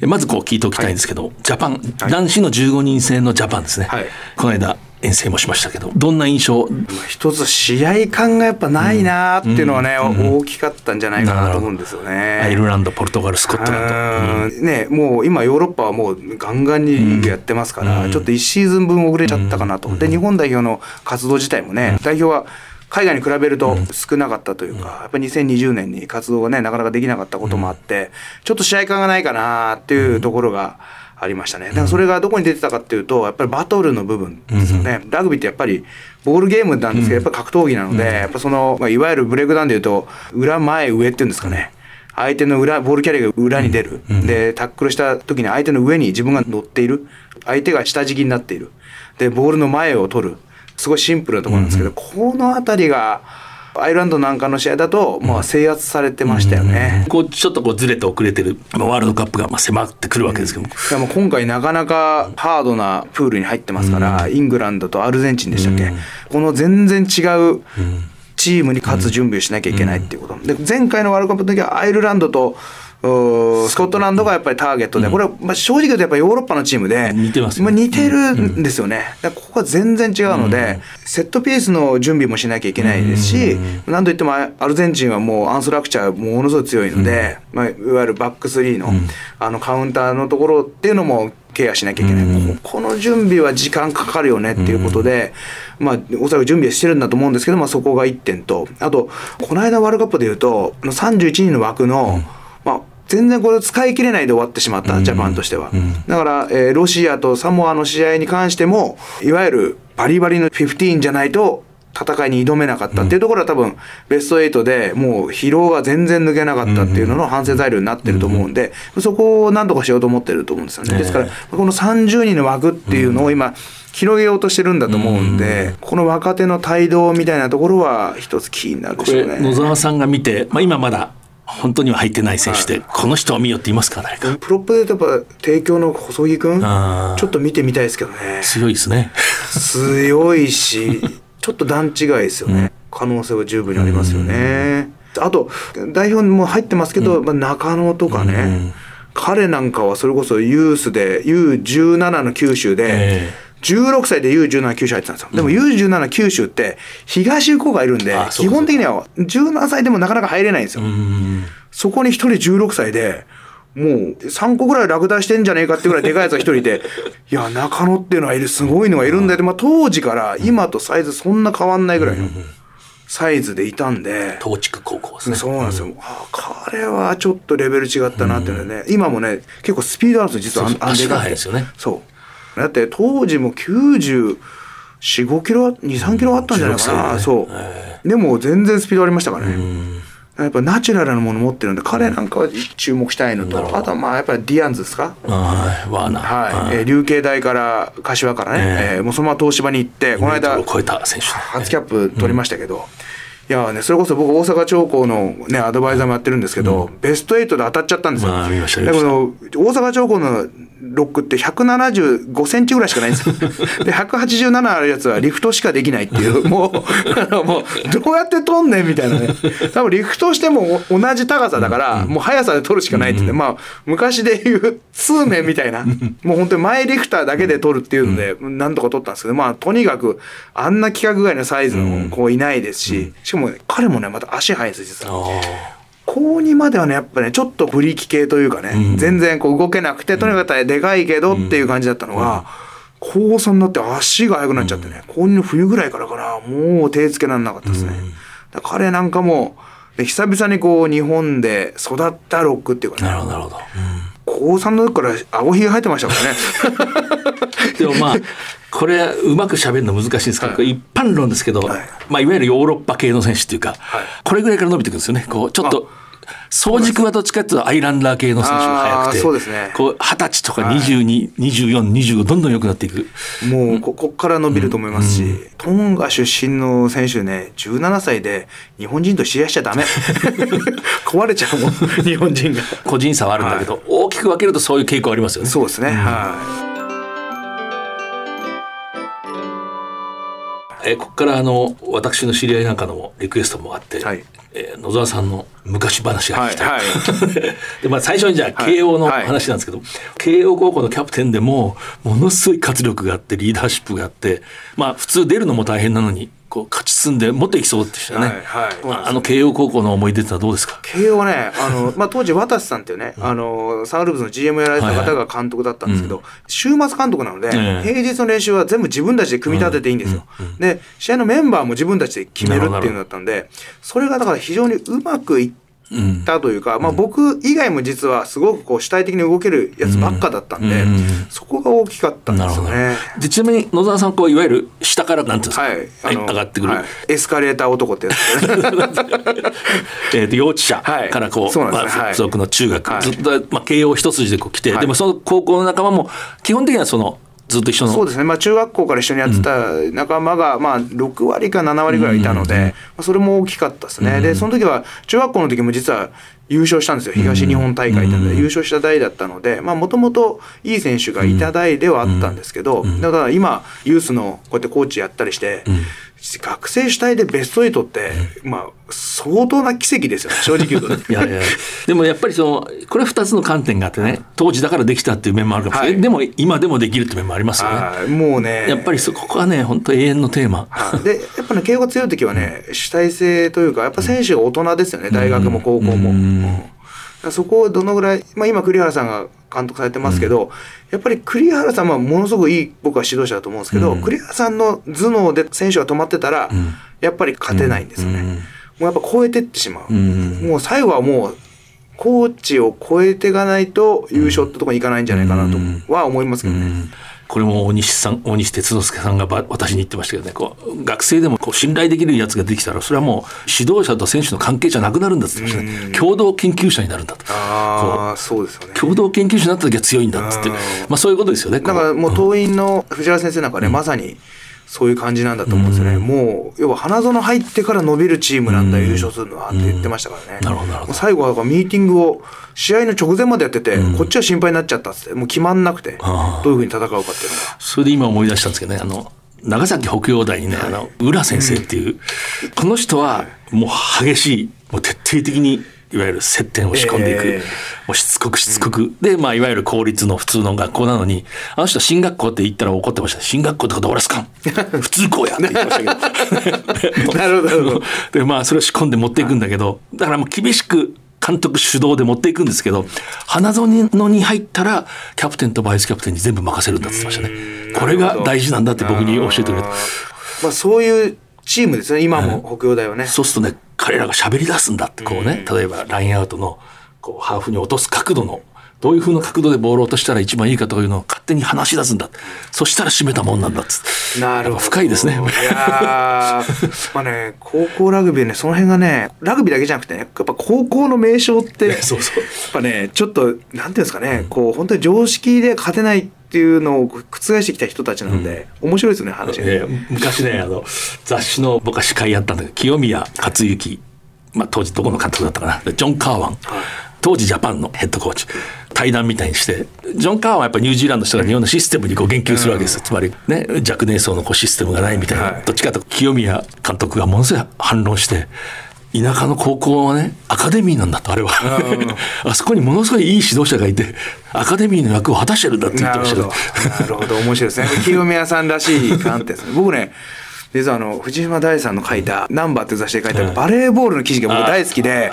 えまずこう聞いておきたいんですけど、ジャパン、男子の15人制のジャパンですね。はい。この間、遠征もしましたけど、どんな印象？一つ試合感がやっぱないなっていうのはね、大きかったんじゃないかなと思うんですよね。アイルランド、ポルトガル、スコットランド。うん。ね、もう今ヨーロッパはもうガンガンにリーグやってますから、ちょっと1シーズン分遅れちゃったかなと、で日本代表の活動自体もね、代表は海外に比べると少なかったというか、やっぱり2020年に活動がねなかなかできなかったこともあって、ちょっと試合感がないかなっていうところが。ありましたね。だからそれがどこに出てたかっていうと、やっぱりバトルの部分ですよね。ラグビーってやっぱりボールゲームなんですけど、やっぱり格闘技なので、やっぱその、まあ、いわゆるブレイクダウンでいうと、裏前上っていうんですかね。相手の裏ボールキャリアが裏に出る、でタックルした時に相手の上に自分が乗っている。相手が下敷きになっている。でボールの前を取るすごいシンプルなところなんですけど、この辺りがアイルランドなんかの試合だと、まあ、制圧されてましたよね。こうちょっとこうずれて遅れてる、まあ、ワールドカップがまあ迫ってくるわけですけど。も、でも今回なかなかハードなプールに入ってますから、イングランドとアルゼンチンでしたっけ、この全然違うチームに勝つ準備をしなきゃいけないっていうこと、で前回のワールドカップの時はアイルランドとスコットランドがやっぱりターゲットで、これはまあ正直言うとやっぱりヨーロッパのチームで似てますよねあ似てるんですよね、ここは全然違うので、セットピースの準備もしなきゃいけないですし、なんといってもアルゼンチンはもうアンストラクチャーものすごい強いので、まあ、いわゆるバックスリーの,、あのカウンターのところっていうのもケアしなきゃいけない、ここの準備は時間かかるよねっていうことで、まあ、おそらく準備はしてるんだと思うんですけど、まあ、そこが1点と。あとこの間ワールドカップでいうとあの31人の枠の、まあ全然これを使い切れないで終わってしまった、ジャパンとしては。だから、えーロシアとサモアの試合に関しても、いわゆるバリバリの15じゃないと、戦いに挑めなかった。っていうところは多分ベスト8でもう疲労が全然抜けなかったっていうのの反省材料になってると思うんで、そこを何とかしようと思ってると思うんですよね。ですから、この30人の枠っていうのを今、広げようとしてるんだと思うんで、この若手の帯同みたいなところは一つキーになるでこしょうね。れ野沢さんが見て、まあ、今まだ本当には入ってない選手で、この人を見よって言いますか誰か。プロップでやっぱ帝京の細木君ちょっと見てみたいですけどね。強いですね。強いし ちょっと段違いですよね、可能性は十分にありますよね、あと代表にも入ってますけど、まあ、中野とかね、彼なんかはそれこそユースで U17 の九州で、え16歳で U17 九州入ってたんですよ。でも U17 九州って東福岡がいるんでうか基本的には17歳でもなかなか入れないんですよ。うんそこに一人16歳で、もう3個ぐらい落第してんじゃねえかってぐらいでかいやつが一人いて、いや、中野っていうのはいる、すごいのがいる。ん。だよって、まあ当時から今とサイズそんな変わんないぐらいのサイズでいたんで、東筑高校ですね。そうなんですよ。あ彼はちょっとレベル違ったなっていうのはね、今もね、結構スピードあるんですよ、実は。そうそう。足が速いですよね。そう。だって当時も94、5キロ、2、3キロあったんじゃないか16歳な。そう。でも全然スピードありましたからね。やっぱナチュラルなもの持ってるんで、彼なんかは注目したいのと、あとはまあやっぱりディアンズですか？はい。ワーナー。はい。えー琉球大から柏からね、ええ。ーもうそのまま東芝に行って、この間、を超えた選手初キャップ取りましたけど、いやね、それこそ僕大阪長高のねアドバイザーもやってるんですけど、ベスト8で当たっちゃったんですよ。まあ見ました大阪長高のロックって175センチぐらいしかないんですよ。で187あるやつはリフトしかできないっていう もうあのもうどうやって取んねんみたいなね。多分リフトしても同じ高さだから、もう速さで取るしかないって言って、まあ昔でいう通面みたいな。もう本当に前リフターだけで取るっていうので、なんとか取ったんですけどまあとにかくあんな規格外のサイズの子いないですし、しかもね彼もねまた足速いんですよ実は。あ高2まではねやっぱねちょっとフリーキ系というかね、全然こう動けなくてとにかくでかいけどっていう感じだったのが、高3になって足が速くなっちゃってね、高2の冬ぐらいからかなもう手つけられなかったですね、だから彼なんかもで久々にこう日本で育ったロックっていうかねるほどなるほど、高3の時から顎ひげ生えてましたからねでもまあこれうまく喋るの難しいんですけど、一般論ですけど、はい。まあ、いわゆるヨーロッパ系の選手っていうか、これぐらいから伸びていくんですよね。こうちょっと総軸はどっちかっていうとアイランダー系の選手が速くてそうですねこう二十歳とか222425どんどん良くなっていく。もうここっから伸びると思いますし、トンガ出身の選手ね17歳で日本人と試合しちゃダメ。壊れちゃうもん日本人が。個人差はあるんだけど、大きく分けるとそういう傾向ありますよね。そうですね、はえーここからあの私の知り合いなんかのリクエストもあって、はい。えー野沢さんの昔話が聞きたい、はい でまあ、最初にじゃあはい。慶応の話なんですけど、慶応高校のキャプテンでもものすごい活力があってリーダーシップがあってまあ普通出るのも大変なのにこう勝ち進んでもっといきそうでしたね、はいはい。まあ、あの慶応高校の思い出ってのはどうですか？慶応はねあの、まあ、当時渡瀬さんっていうね、あのサンウルブズの GM やられた方が監督だったんですけど、週末監督なので、ええ。平日の練習は全部自分たちで組み立てていいんですよ、で試合のメンバーも自分たちで決めるっていうのだったんでそれがだから非常にうまくいったというか、まあ、僕以外も実はすごくこう主体的に動けるやつばっかだったんで、そこが大きかったんですよね。でちなみに野沢さんこういわゆる下からなんていうんですか、はい、上がってくる、はい。エスカレーター男ってやつね。えーと幼稚舎はい。からこう、はい。付属の中学、はい。ずっと、まあ、慶応一筋でこう来て、はい。でもその高校の仲間も基本的にはそのずっと一緒の？そうですね、まあ、中学校から一緒にやってた仲間が、まあ、6割か7割ぐらいいたので、まあ、それも大きかったですね、でその時は中学校の時も実は優勝したんですよ。東日本大会っていうので優勝した代だったのでもともといい選手がいた代ではあったんですけど、だから今ユースのこうやってコーチやったりして、学生主体でベスト8って、まあ、相当な奇跡ですよね。正直言うとね。いやいや。でもやっぱりそのこれ2つの観点があってね当時だからできたっていう面もあるかもしれない、はい。でも今でもできるって面もありますよね。はい。もうね。やっぱりそここはね本当永遠のテーマ。はい。でやっぱね慶応が強い時はね主体性というかやっぱ選手が大人ですよね。大学も高校も。うん。だからそこをどのぐらい、まあ、今栗原さんが監督されてますけど、やっぱり栗原さんはものすごくいい僕は指導者だと思うんですけど、栗原さんの頭脳で選手が止まってたら、やっぱり勝てないんですよね。もうやっぱ超えてってしまう。もう最後はもうコーチを超えていかないと優勝ってとこに行かないんじゃないかなとは思いますけどね。これも大西さん大西哲之助さんがば私に言ってましたけどね。こう学生でもこう信頼できるやつができたらそれはもう指導者と選手の関係じゃなくなるんだって言ってましたね。共同研究者になるんだとああそうですよね。共同研究者になった時は強いんだっつって。まあそういうことですよね。だからもう党員の藤原先生なんかね、まさにそういう感じなんだと思うんですよね。もう要は花園入ってから伸びるチームなんだ、優勝するのはって言ってましたからね。最後はミーティングを試合の直前までやってて、こっちは心配になっちゃったっつってもう決まんなくてどういうふうに戦うかっていうのが。それで今思い出したんですけどねあの長崎北洋大にね、あの浦先生っていう、この人はもう激しいもう徹底的にいわゆる接点を仕込んでいく、ええ。もうしつこくしつこく、で、まあ、いわゆる公立の普通の学校なのにあの人は進学校って言ったら怒ってました。進学校ってこと俺すか？ん 普通校やって言ってましたけど。なるほど でまあそれを仕込んで持っていくんだけどだからもう厳しく監督主導で持っていくんですけど花園に入ったらキャプテンとバイスキャプテンに全部任せるんだって言ってましたね。これが大事なんだって僕に教えてくれたまあそういうチームですね。今も北洋大はね。そうするとね彼らが喋り出すんだってこうね例えばラインアウトのこうハーフに落とす角度のどういう風な角度でボールを落としたら一番いいかというのを勝手に話し出すんだ。そしたら締めたもんなんだっつって。なるほど。深いですね。いやーまあね、高校ラグビーね、その辺がね、ラグビーだけじゃなくてね、やっぱ高校の名称って、やっそう。そうぱね、ちょっと、なんていうんですかね、こう、本当に常識で勝てないっていうのを覆してきた人たちなので、面白いですよね、話が。ね。えー昔ねあの雑誌の僕は司会やったんだけど清宮克行、まあ、当時どこの監督だったかな。でジョン・カーワン、当時ジャパンのヘッドコーチ対談みたいにしてジョン・カーワンはやっぱニュージーランドの人が日本のシステムにこう言及するわけですよ、つまりね若年層のこうシステムがないみたいな、はい。どっちかと清宮監督がものすごい反論して田舎の高校はねアカデミーなんだとあれは。あそこにものすごいいい指導者がいてアカデミーの役を果たしてるんだって言ってましたけど。ど。なるほど、面白いですね。清宮さんらしい観点ですね。僕ね、実はあの、藤島大さんの書いた、ナンバーっていう雑誌で書いたバレーボールの記事が僕大好きで、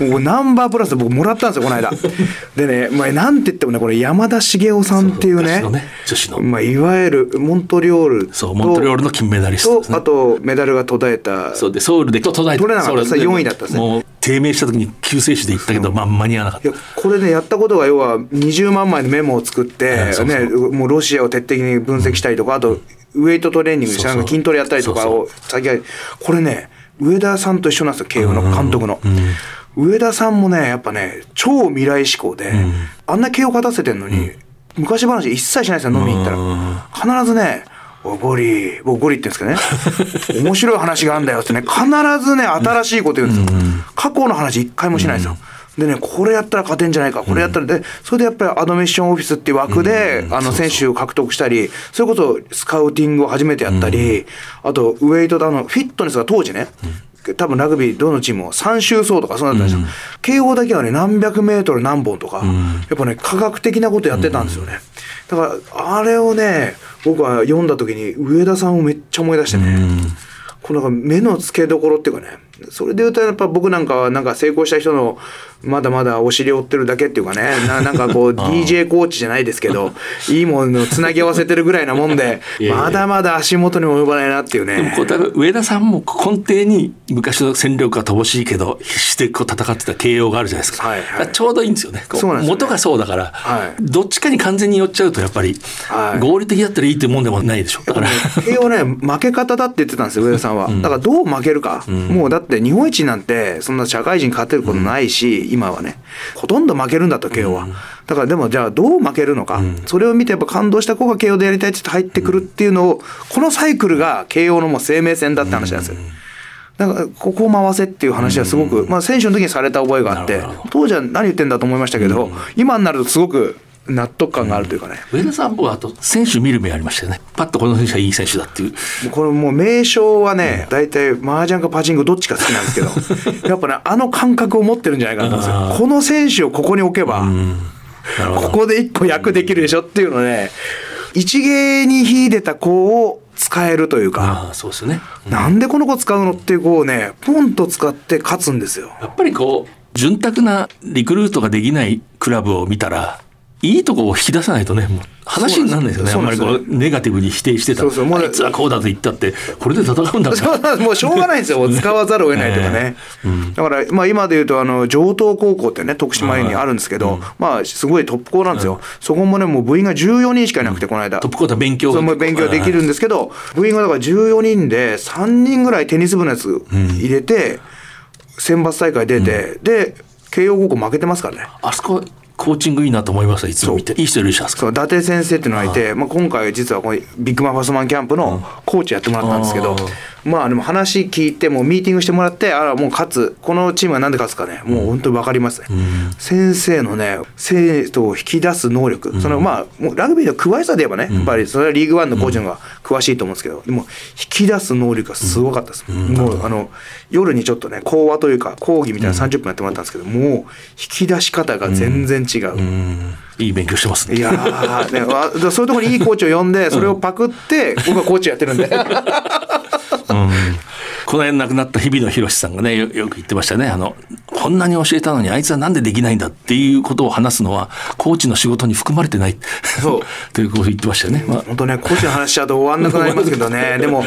もうナンバープラス僕もらったんですよ、この間。でね、まあ、なんて言ってもね、これ山田茂雄さんっていうねね、女子の。まあ、いわゆるモントリオールと、そうモントリオールの金メダリスト。ですねとあとメダルが途絶えた、そうでソウルで途絶え取れなかった。ソウルで4位だったんですね。もう低迷した時に救世主で行ったけど、まあ、間に合わなかった。いやこれねやったことが要は20万枚のメモを作って、ね、もうロシアを徹底的に分析したりとかあとウエイトトレーニングそうそう。なんか筋トレやったりとかを先はこれね上田さんと一緒なんですよ慶応の監督の。上田さんもねやっぱね超未来志向で、あんな慶応勝たせてんのに、昔話一切しないですよ飲みに行ったら、必ずねおいゴリ僕ゴリって言うんですけどね。面白い話があるんだよってね必ずね新しいこと言うんですよ、過去の話一回もしないですよ、でねこれやったら勝てんじゃないかこれやったらでそれでやっぱりアドミッションオフィスっていう枠で、あの選手を獲得したりそれこそスカウティングを初めてやったり、あとウェイトだのフィットネスが当時ね、多分ラグビーどのチームも3周走とかそうなったん。ですよ、慶応だけはね何百メートル何本とか、やっぱね科学的なことやってたんですよね、だからあれをね僕は読んだ時に上田さんをめっちゃ思い出してね、このなんか目の付けどころっていうかねそれで言うとやっぱ僕なんかはなんか成功した人のまだまだお尻を追ってるだけっていうかねななんかこう DJ コーチじゃないですけど いいものをつなぎ合わせてるぐらいなもんでまだまだ足元にも及ばないなっていうね。上田さんも根底に昔の戦力が乏しいけど必死でこう戦ってた慶応があるじゃないですか,、はいはい。ちょうどいいんですよね。こうそうなんですよね。元がそうだから、はい。どっちかに完全に寄っちゃうとやっぱり、はい。合理的だったらいいってもんでもないでしょ。だから。慶応ね負け方だって言ってたんですよ上田さんは、だからどう負けるか、もうだって日本一なんてそんな社会人勝てることないし、今はね。ほとんど負けるんだと慶応は、だからでもじゃあどう負けるのか、それを見てやっぱ感動した子が慶応でやりたいって言って入ってくるっていうのをこのサイクルが慶応のもう生命線だって話なんですよ。だからここを回せっていう話はすごく、まあ、選手の時にされた覚えがあって当時は何言ってんだと思いましたけど、今になるとすごく納得感があるというかね、上田さんもあと選手見る目ありましたよね。パッとこの選手はいい選手だっていう。これもう名称はね、大体麻雀かパチンコどっちか好きなんですけど、やっぱね、あの感覚を持ってるんじゃないかなと思うんですよ。この選手をここに置けば、ここで一個役できるでしょっていうのね、一芸に秀でた子を使えるというか、ああそうですよね。なんでこの子使うのっていう子をね、ポンと使って勝つんですよ。やっぱりこう潤沢なリクルートができないクラブを見たらいいとこを引き出さないとねもう話にならないですよね。あんなんです。こうネガティブに否定してた。らそうそう。もうあいつはこうだと言ったってこれで戦うんだからもうしょうがないんですよ、使わざるを得ないとかね。だから、まあ、今で言うと、あの城東高校ってね、徳島にあるんですけど、まあ、すごいトップ校なんですよ、そこもね、もう部員が14人しかいなくて、この間。トップコートは勉強。そ勉強できるんですけど、部員がだから14人で、3人ぐらいテニス部のやつ入れて、選抜大会出て、で、慶応高校負けてますからね。あそこコーチングいいなと思いますいつも見て。いい人いるでしょあそこそう伊達先生っていうのがいて、まあ、今回実はこれビッグマンファーストマンキャンプのコーチやってもらったんですけど、まあでも話聞いてもうミーティングしてもらってあらもう勝つ。このチームは何で勝つかね。もう本当に分かりますね、先生のね生徒を引き出す能力、そのまあラグビーの詳しさで言えばねやっぱりそれはリーグワンのコーチの方が詳しいと思うんですけどでも引き出す能力がすごかったです、もうあの夜にちょっとね講話というか講義みたいな30分やってもらったんですけど、もう引き出し方が全然違う。いい勉強してますね。いやー、ね、わ そういうところにいいコーチを呼んで、それをパクって、僕はコーチやってるんで。この辺亡くなった日比野博さんがねよよく言ってましたね。あのこんなに教えたのにあいつはなんでできないんだっていうことを話すのはコーチの仕事に含まれてない。そう。ということを言ってましたよね、まあ。本当ね、コーチの話しちゃうと終わんなくなりますけどね、でも、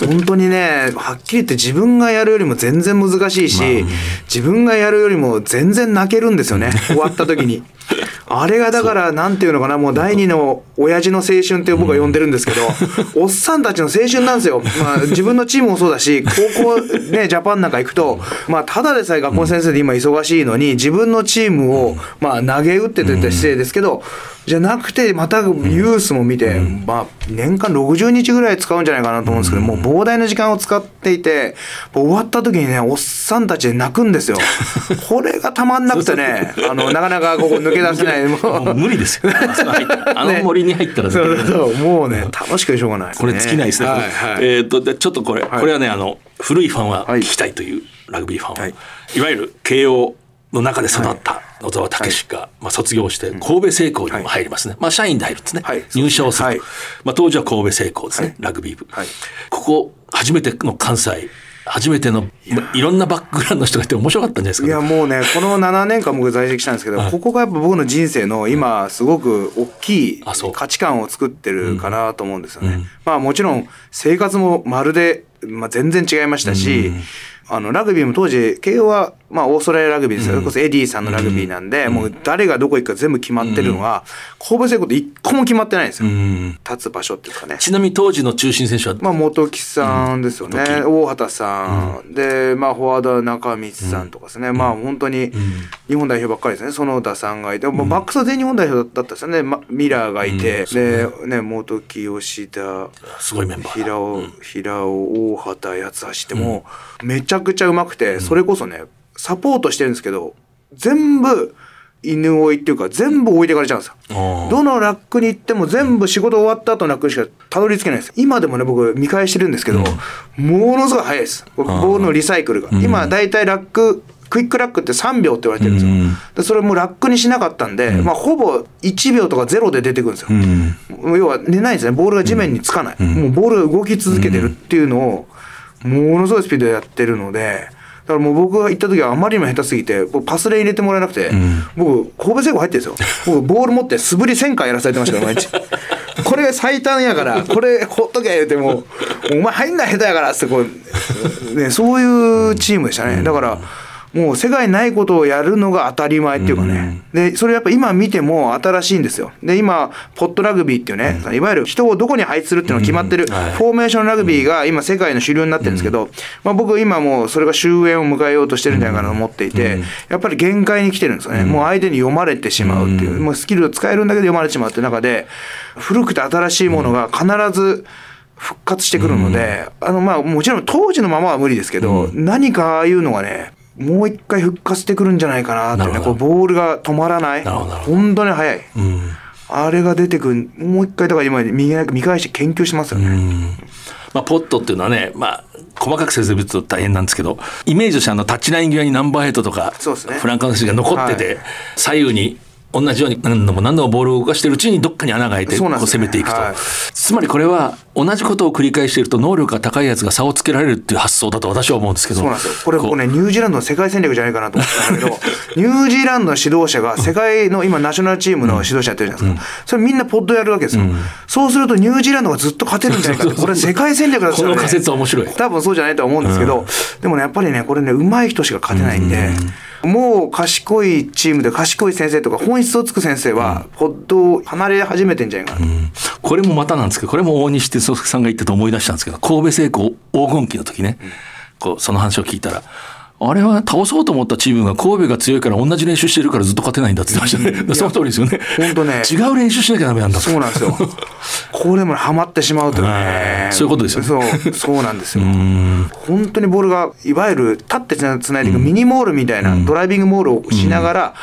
本当にね、はっきり言って自分がやるよりも全然難しいし、自分がやるよりも全然泣けるんですよね、終わった時に。あれがだから、なんていうのかな、もう第二の親父の青春って僕は呼んでるんですけど、おっさんたちの青春なんですよ。まあ、自分のチームもそうだし、高校ね、ジャパンなんか行くと、まあ、ただでさえ学校の先生で今忙しいのに、自分のチームを、まあ、投げ打ってと言ったら失礼ですけど、じゃなくて、またユースも見て、まあ、年間60日ぐらい使うんじゃないかなと思うんですけど、もう膨大な時間を使っていて、終わった時にね、おっさんたちで泣くんですよ。これがたまんなくてね、あの、なかなかここ抜け出せない。も もう無理ですよ。あの森に入ったらそうそうそう、もうね、楽しくてしょうがない、これ尽きないですね。はいはい。えっ、とでちょっとこれ、い。これはねあの古いファンははい。聞きたいという、ラグビーファンは、はい。い、わゆる慶応の中で育った野沢武史が、まあ、卒業して神戸製鋼にも入りますね、まあ社員で入るんですね、はい。入社をする。まあ、当時は神戸製鋼ですね、はい。ラグビー部、はい。ここ初めての関西初めてのまあいろんなバックグラウンドの人がいて面白かったんじゃないですか、いやもうねこの7年間僕在籍したんですけど、ここがやっぱ僕の人生の今すごく大きい価値観を作ってるかなと思うんですよね。まあもちろん生活もまるで、まあ、全然違いましたし、あのラグビーも当時慶応はまあ、オーストラリアラグビーですそれこそエディさんのラグビーなんで、もう誰がどこ行くか全部決まってるのが、神戸製鋼って一個も決まってないんですよ。立つ場所っていうかね。ちなみに当時の中心選手は、まあ、本木さんですよね、大畑さん、で、まあ、フォワードは中光さんとかですね、まあ、本当に日本代表ばっかりですね、園田さんがいて、もうバックスは全日本代表だったですよね、ま、ミラーがいて、で、ね、本木、吉田、すごいメンバーだ。平尾、平尾、大畑、八橋ってもう、めちゃくちゃうまくて、それこそね、サポートしてるんですけど、全部、犬追いっていうか全部置いてかれちゃうんですよ。どのラックに行っても全部仕事終わった後のラックにしかたどり着けないです。今でもね僕見返してるんですけど、ものすごい早いです。ボールのリサイクルが。今だいたいラッククイックラックって3秒って言われてるんですよ。でそれもラックにしなかったんで、まあ、ほぼ1秒とか0で出てくるんですよ。要は寝ないんですね。ボールが地面につかない。もうボールが動き続けてるっていうのを、ものすごいスピードでやってるので、だからもう僕が行った時はあまりにも下手すぎて、僕パスレ入れてもらえなくて、僕、神戸製鋼入ってるんですよ。僕、ボール持って素振り1000回やらされてましたから、毎日。これ最短やから、これほっとけ言うても、お前入んない下手やからってこう、ね、そういうチームでしたね。だから、もう世界にないことをやるのが当たり前っていうかね。で、それやっぱ今見ても新しいんですよ。で、今、ポットラグビーっていうね、いわゆる人をどこに配置するっていうのが決まってる、フォーメーションラグビーが今世界の主流になってるんですけど、まあ僕今もうそれが終焉を迎えようとしてるんじゃないかなと思っていて、やっぱり限界に来てるんですよね。もう相手に読まれてしまうっていう、もうスキルを使えるんだけど読まれてしまうっていう中で、古くて新しいものが必ず、復活してくるので、あのまあもちろん当時のままは無理ですけど、何かああいうのがねもう一回復活してくるんじゃないかなってねこうボールが止まらない。本当に速い、あれが出てくる。もう一回だから今見見返して研究してますよね。まあ、ポットっていうのはね、まあ、細かく説明すると大変なんですけどイメージとしてあのタッチライン際にナンバーヘッドとか、ね、フランカーの選手が残ってて、はい、左右に同じように何度も何度もボールを動かしてるうちにどっかに穴が開いてこう攻めていくと、はい、つまりこれは同じことを繰り返していると能力が高いやつが差をつけられるっていう発想だと私は思うんですけど。そうなんですよ。これ僕ねニュージーランドの世界戦略じゃないかなと思ったんだけど ニュージーランドの指導者が世界の今ナショナルチームの指導者やってるじゃないですか、うん、それみんなポッドやるわけですよ、うん、そうするとニュージーランドがずっと勝てるんじゃないかこれ世界戦略だったら、ね、この仮説は面白い多分そうじゃないとは思うんですけど、うん、でもねやっぱりねこれね上手い人しか勝てないんで、もう賢いチームで賢い先生とか本質をつく先生はポッドを離れ始めてんじゃないかな。と、うん、これもまたなんですけどこれも大西哲夫さんが言ってて思い出したんですけど神戸製鋼黄金期の時ね、うん、こうその話を聞いたらあれは倒そうと思ったチームが神戸が強いから同じ練習してるからずっと勝てないんだって言ってましたね。その通りですよね。本当ね。違う練習しなきゃダメなんだそうなんですよ。これもハマってしまうとね。そういうことですよ、ね、そう、そうなんですよ。本当にボールが、いわゆる立ってつないでいくミニモールみたいなドライビングモールをしながら、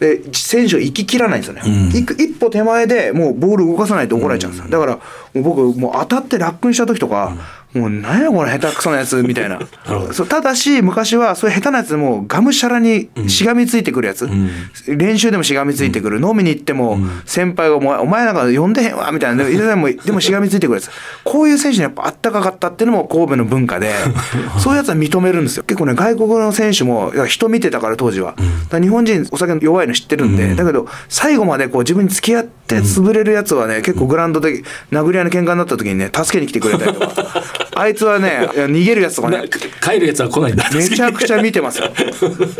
で選手が行ききらないんですよね、うん、一歩手前でもうボール動かさないと怒られちゃうんですよ、だからもう僕もう当たってラックにした時とか、もう何やこれ下手くそなやつみたいな。ただし昔はそういう下手なやつでもがむしゃらにしがみついてくるやつ、うん、練習でもしがみついてくる、飲みに行っても先輩がお前「お前なんか呼んでへんわ」みたいな。でも でもしがみついてくるやつ。こういう選手にやっぱあったかかったっていうのも神戸の文化で そういうやつは認めるんですよ。結構ね外国の選手も人見てたから当時は、うん、日本人お酒弱いの知ってるんで、うん、だけど最後までこう自分に付き合って潰れるやつはね結構グラウンドで殴り合いの喧嘩になった時にね助けに来てくれたりとか。あいつはね、逃げるやつとかね。帰るやつは来ないんだ。めちゃくちゃ見てますよ。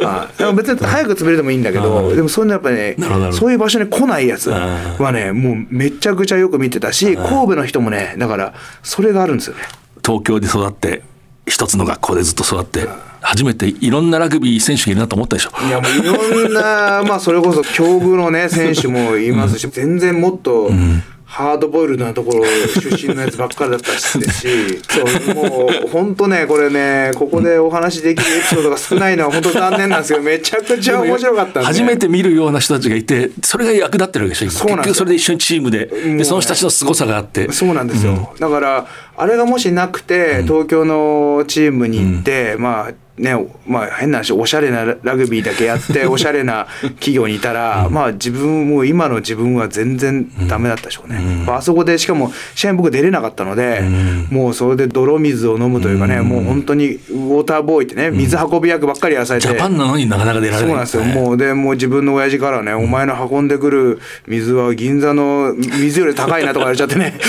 あ でも別に早く潰れてもいいんだけど、でもそういうのやっぱね、そういう場所に来ないやつはね、もうめちゃくちゃよく見てたし、神戸の人もね、だからそれがあるんですよね。東京で育って、一つの学校でずっと育って。初めていろんなラグビー選手がいるなと思ったでしょいやもういろんなまあそれこそ境遇のね選手もいますし、全然もっと、うんハードボイルドなところ出身のやつばっかりだったし そう。もう本当ねこれねここでお話できるエピソードが少ないのは 本当残念なんですけどめちゃくちゃ面白かったんで。初めて見るような人たちがいてそれが役立ってるわけでしょ結局それで一緒にチームで。でその人たちの凄さがあって。そうなんですよ、うん、だからあれがもしなくて東京のチームに行って、うん、まあねまあ、変な話おしゃれなラグビーだけやって おしゃれな企業にいたら、まあ自分も今の自分は全然ダメだったでしょうね、うん、あそこでしかも試合僕出れなかったので、うん、もうそれで泥水を飲むというかね、うん、もう本当にウォーターボーイってね水運び役ばっかりやらされて、ジャパンなのになかなか出られない。そうなんですよ、もうでもう自分の親父からね、お前の運んでくる水は銀座の水より高いなとか言われちゃってね。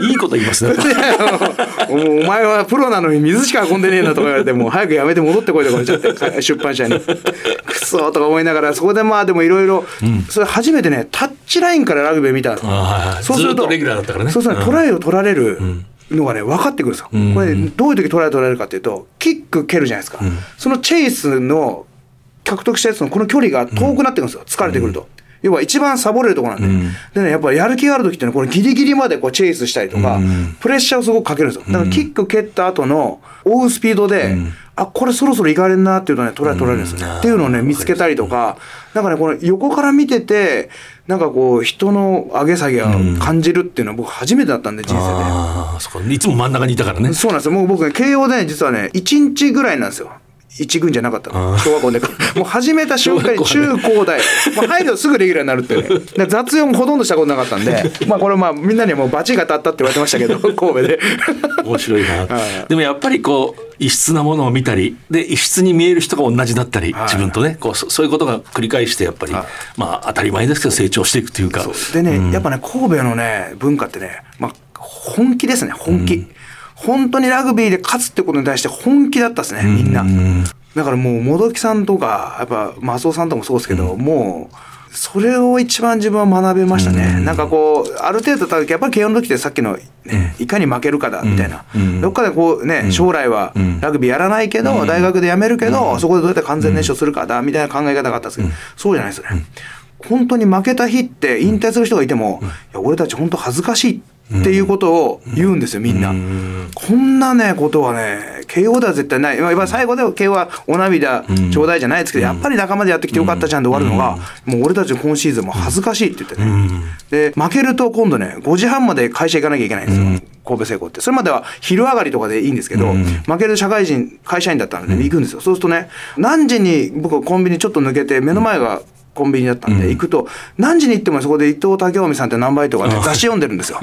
いいここと言いますね。お前はプロなのに水しか運んでねえなとか言われてもう早くやめて戻ってこいとか言っちゃって出版社に。くそとか思いながらそこでまあでもいろいろそれ初めてねタッチラインからラグビー見たの。あはいはい。そうするとずっとレギュラーだったからね。そうするとうん。トライを取られるのがね分かってくるんですよ、これどういう時トライを取られるかっていうとキック蹴るじゃないですか、そのチェイスの獲得したやつのこの距離が遠くなってくるんですよ。疲れてくると。要は一番サボれるところなんで、でね、やっぱりやる気がある時っていうのは、これギリギリまでこうチェイスしたりとか、プレッシャーをすごくかけるんですよ。だからキック蹴った後の追うスピードで、あ、これそろそろいかれるなっていうとね、トライ取られるんですよ。っていうのをね、見つけたりとか、なんかね、この横から見てて、なんかこう、人の上げ下げを感じるっていうのは僕初めてだったんで、人生で。ああ、そこいつも真ん中にいたからね。そうなんですよ。もう僕ね、慶応でね、実はね、1日ぐらいなんですよ。一軍じゃなかったの。小学校で。もう始めた瞬間に中高大。もう入るとすぐレギュラーになるっていうね。で雑用もほとんどしたことなかったんで、まあこれまあみんなにはもうバチが当たったって言われてましたけど、神戸で。面白いな、はい。でもやっぱりこう異質なものを見たりで異質に見える人が同じだったり、はい。自分とねこうそそういうことが繰り返してやっぱり、はい。まあ当たり前ですけど成長していくというか。でね、やっぱね、神戸のね、文化ってね、まあ、本気ですね、本気。本当にラグビーで勝つってことに対して本気だったですね、みんな。だからもう、もどきさんとか、やっぱ、マスオさんとかもそうですけど、もう、それを一番自分は学べましたね。なんかこう、ある程度、やっぱり慶応の時ってさっきの、ね、いかに負けるかだ、みたいな。どっかでこうね、将来はラグビーやらないけど、大学で辞めるけど、そこでどうやって完全燃焼するかだ、みたいな考え方があったんですけど、そうじゃないですよね。本当に負けた日って引退する人がいても、いや俺たち本当恥ずかしいっていうことを言うんですよ、みんな。こんなね、ことはね、慶応では絶対ない。まあ、今最後で慶応はお涙ちょうだいじゃないですけど、やっぱり仲間でやってきてよかったじゃんで終わるのが、もう俺たち今シーズンも恥ずかしいって言ってね。で、負けると今度ね、5時半まで会社行かなきゃいけないんですよ。神戸製鋼って。それまでは昼上がりとかでいいんですけど、負ける社会人、会社員だったので、行くんですよ。そうするとね、何時に僕コンビニちょっと抜けて、目の前がコンビニだったんで、行くと、何時に行ってもそこで伊藤武臣さんって何倍とかね、雑誌読んでるんですよ。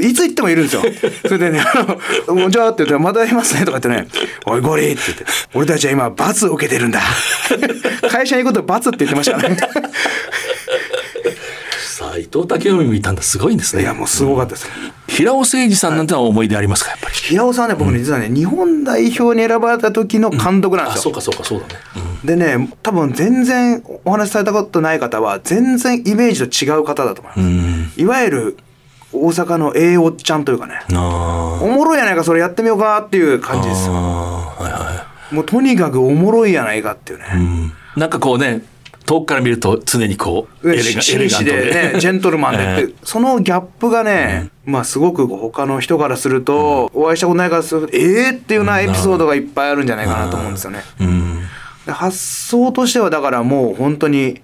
いつ行ってもいるんですよ。それでね、あの、じゃあって言って、またいますねとか言ってね、おいゴリって言って、俺たちは今罰を受けてるんだ。会社に行くと罰って言ってましたね。伊藤武臣もいたんだ。すごいんですね。いや、もうすごかったです。平尾誠二さんなんて思い出ありますかやっぱり、平尾さんはね、僕ね、実はね、日本代表に選ばれた時の監督なんですよ。あそうかそうかそうだね、でね、多分全然お話しされたことない方は、全然イメージと違う方だと思います。いわゆる大阪のええおっちゃんというかね、おもろいやないか、それやってみようかっていう感じですはいはもうとにかくおもろいやないかっていうね。い、うん、なんかこうね遠くから見ると常にこうエレガ紳士でね、ジェントルマンでって、そのギャップがね、まあすごく他の人からすると、お会いしたことないからすると、ええっていうようなエピソードがいっぱいあるんじゃないかなと思うんですよね。うん。で発想としてはだからもう本当に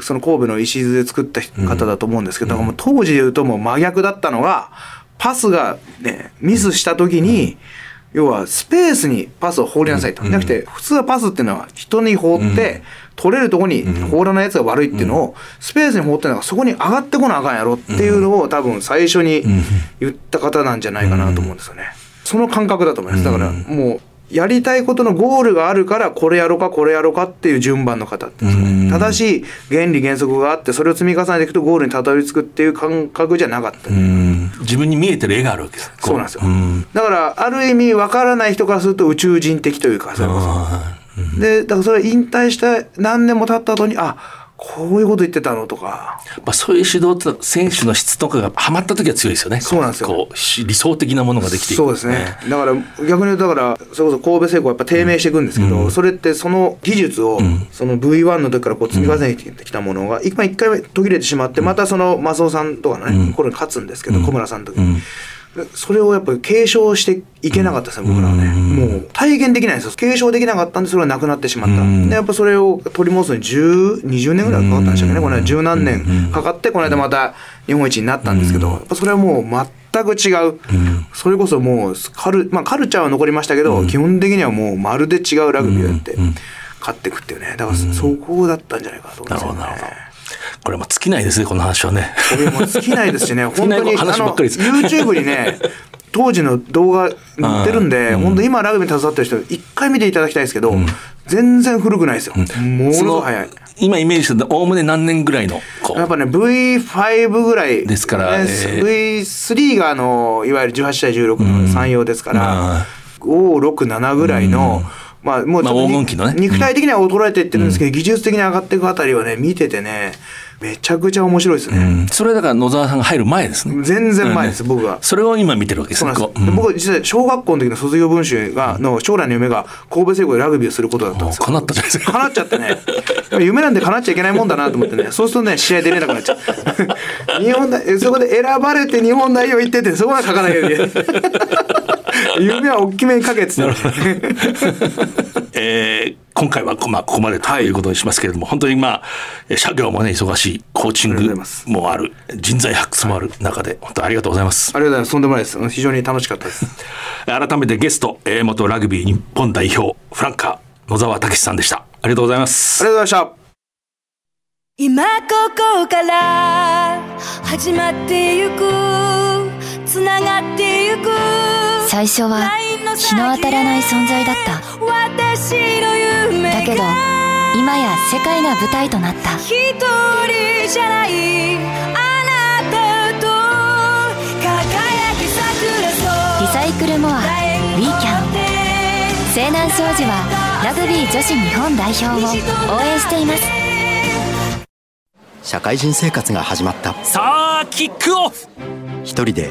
その神戸の礎で作った方だと思うんですけど、だからもう当時で言うともう真逆だったのがパスがねミスした時に、要はスペースにパスを放りなさいと。なくて普通はパスっていうのは人に放って取れるとこに放らないやつが悪いっていうのをスペースに放ってるのがそこに上がってこなあかんやろっていうのを多分最初に言った方なんじゃないかなと思うんですよね。その感覚だと思います。だからもうやりたいことのゴールがあるからこれやろうかこれやろうかっていう順番の方ですかね正しい原理原則があってそれを積み重ねていくとゴールにたどり着くっていう感覚じゃなかった、うん。自分に見えてる絵があるわけです。そうなんですよ、ん。だからある意味わからない人からすると宇宙人的というかそれこそでだからそれ引退して何年も経った後にあこういうこと言ってたのとか。まあ、そういう指導って選手の質とかがはまった時は強いですよね。そうなんですよ。こうし理想的なものができていく。そうですね。だから逆に言うとだからそれこそ神戸製鋼やっぱ低迷していくんですけど、それってその技術を、その V1 の時からこう積み重ねてきたものが一回一回途切れてしまってまたそのマスオさんとかね、これに勝つんですけど、小村さんの時に。でそれをやっぱり継承していけなかったですね、僕らはね。もう体現できないんですよ。継承できなかったんで、それはなくなってしまった。で、やっぱそれを取り戻すのに10、20年ぐらいかかったんでしたっけね。これは十何年かかって、この間また日本一になったんですけど、やっぱそれはもう全く違う。それこそもうカル、まあカルチャーは残りましたけど、基本的にはもうまるで違うラグビーをやって、勝っていくっていうね。だからそこだったんじゃないかなと思いますよね。なるほどこれも尽きないですねこの話はね。これも尽きないですしね、本当に、話ばっかりです。YouTube にね、当時の動画載ってるんで、本当今ラグビーに携わってる人、一回見ていただきたいですけど、全然古くないですよ、ものすごい早い。今イメージしてるおおむね何年ぐらいのやっぱね V5 ぐらいですからねえー。V3 があのいわゆる18対16の3用ですから、567ぐらいの、まあもうちょっとまあ黄金期のね。肉体的には衰えていってるんですけど、技術的に上がっていくあたりはね見ててねめちゃくちゃ面白いですね、うんそれだから野沢さんが入る前ですね全然前です、うん僕は。それを今見てるわけですねそうなんです、こううんで僕実は小学校の時の卒業文集がの将来の夢が神戸製鋼でラグビーをすることだったんですよ。叶ったじゃないですか叶っちゃってね。夢なんで叶っちゃいけないもんだなと思ってね。そうするとね、試合出れなくなっちゃう。日本そこで選ばれて日本代表行ってて、そこは書かなきゃいけない。夢は大きめに書けってた えー今回はこまあここまでということにしますけれども、本当にまあえー社業もね忙しいコーチングがとうございますもある人材発掘もある中で本当ありがとうございますありがとうございます。とんでもないです。非常に楽しかったです。改めてゲスト、えー元ラグビー日本代表フランカー野沢武さんでしたありがとうございますありがとうございました。今ここから始まってゆくつながってゆく。最初は日の当たらない存在だった。私の夢がだけど今や世界が舞台となった。一人じゃない。あなたと輝き桜リサイクルモアウィーキャン西南商事はラグビー女子日本代表を応援しています。社会人生活が始まった。さあキックオフ。一人で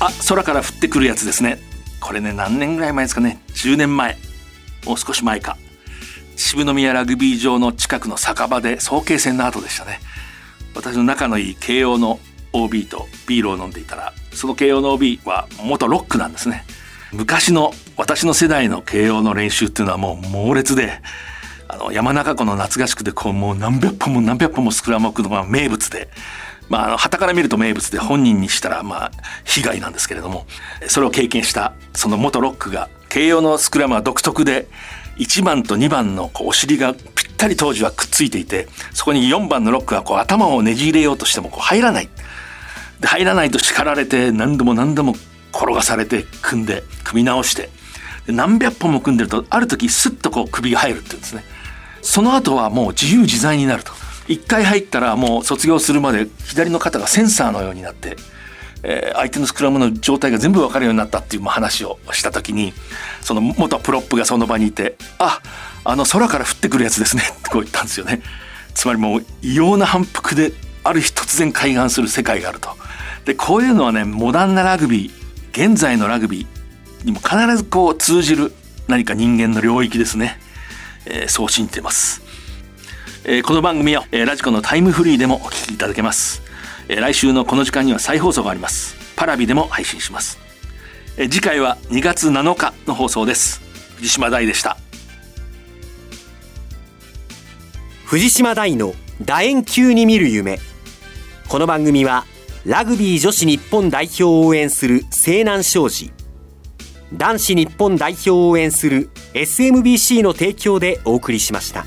あ空から降ってくるやつですね。これね何年ぐらい前ですかね。10年前。もう少し前か。渋宮ラグビー場の近くの酒場で早慶戦の後でしたね。私の仲のいい慶応の OB とビールを飲んでいたらその慶応の OB は元ロックなんですね。昔の私の世代の慶応の練習っていうのはもう猛烈であの山中湖の夏合宿でこうもう何百本も何百本もスクラムを組むのが名物でまあ、あの、旗から見ると名物で本人にしたら、まあ、被害なんですけれども、それを経験した、その元ロックが、慶応のスクラムは独特で、1番と2番のこうお尻がぴったり当時はくっついていて、そこに4番のロックがこう頭をねじ入れようとしてもこう入らない。で、入らないと叱られて、何度も何度も転がされて、組んで、組み直して、何百本も組んでると、ある時スッとこう首が入るっていうんですね。その後はもう自由自在になると。一回入ったらもう卒業するまで左の肩がセンサーのようになって、えー相手のスクラムの状態が全部わかるようになったっていう話をした時にその元プロップがその場にいて「ああの空から降ってくるやつですね」ってこう言ったんですよね。つまりもう異様な反復である日突然開眼する世界があると。でこういうのはねモダンなラグビー現在のラグビーにも必ずこう通じる何か人間の領域ですね。えーそう信じてます。えーこの番組は、えーラジコのタイムフリーでもお聞きいただけます、えー来週のこの時間には再放送があります。パラビでも配信します、えー次回は2月7日の放送です。藤島大でした。藤島大の楕円球に見る夢。この番組はラグビー女子日本代表を応援する西南商事。男子日本代表を応援する SMBC の提供でお送りしました。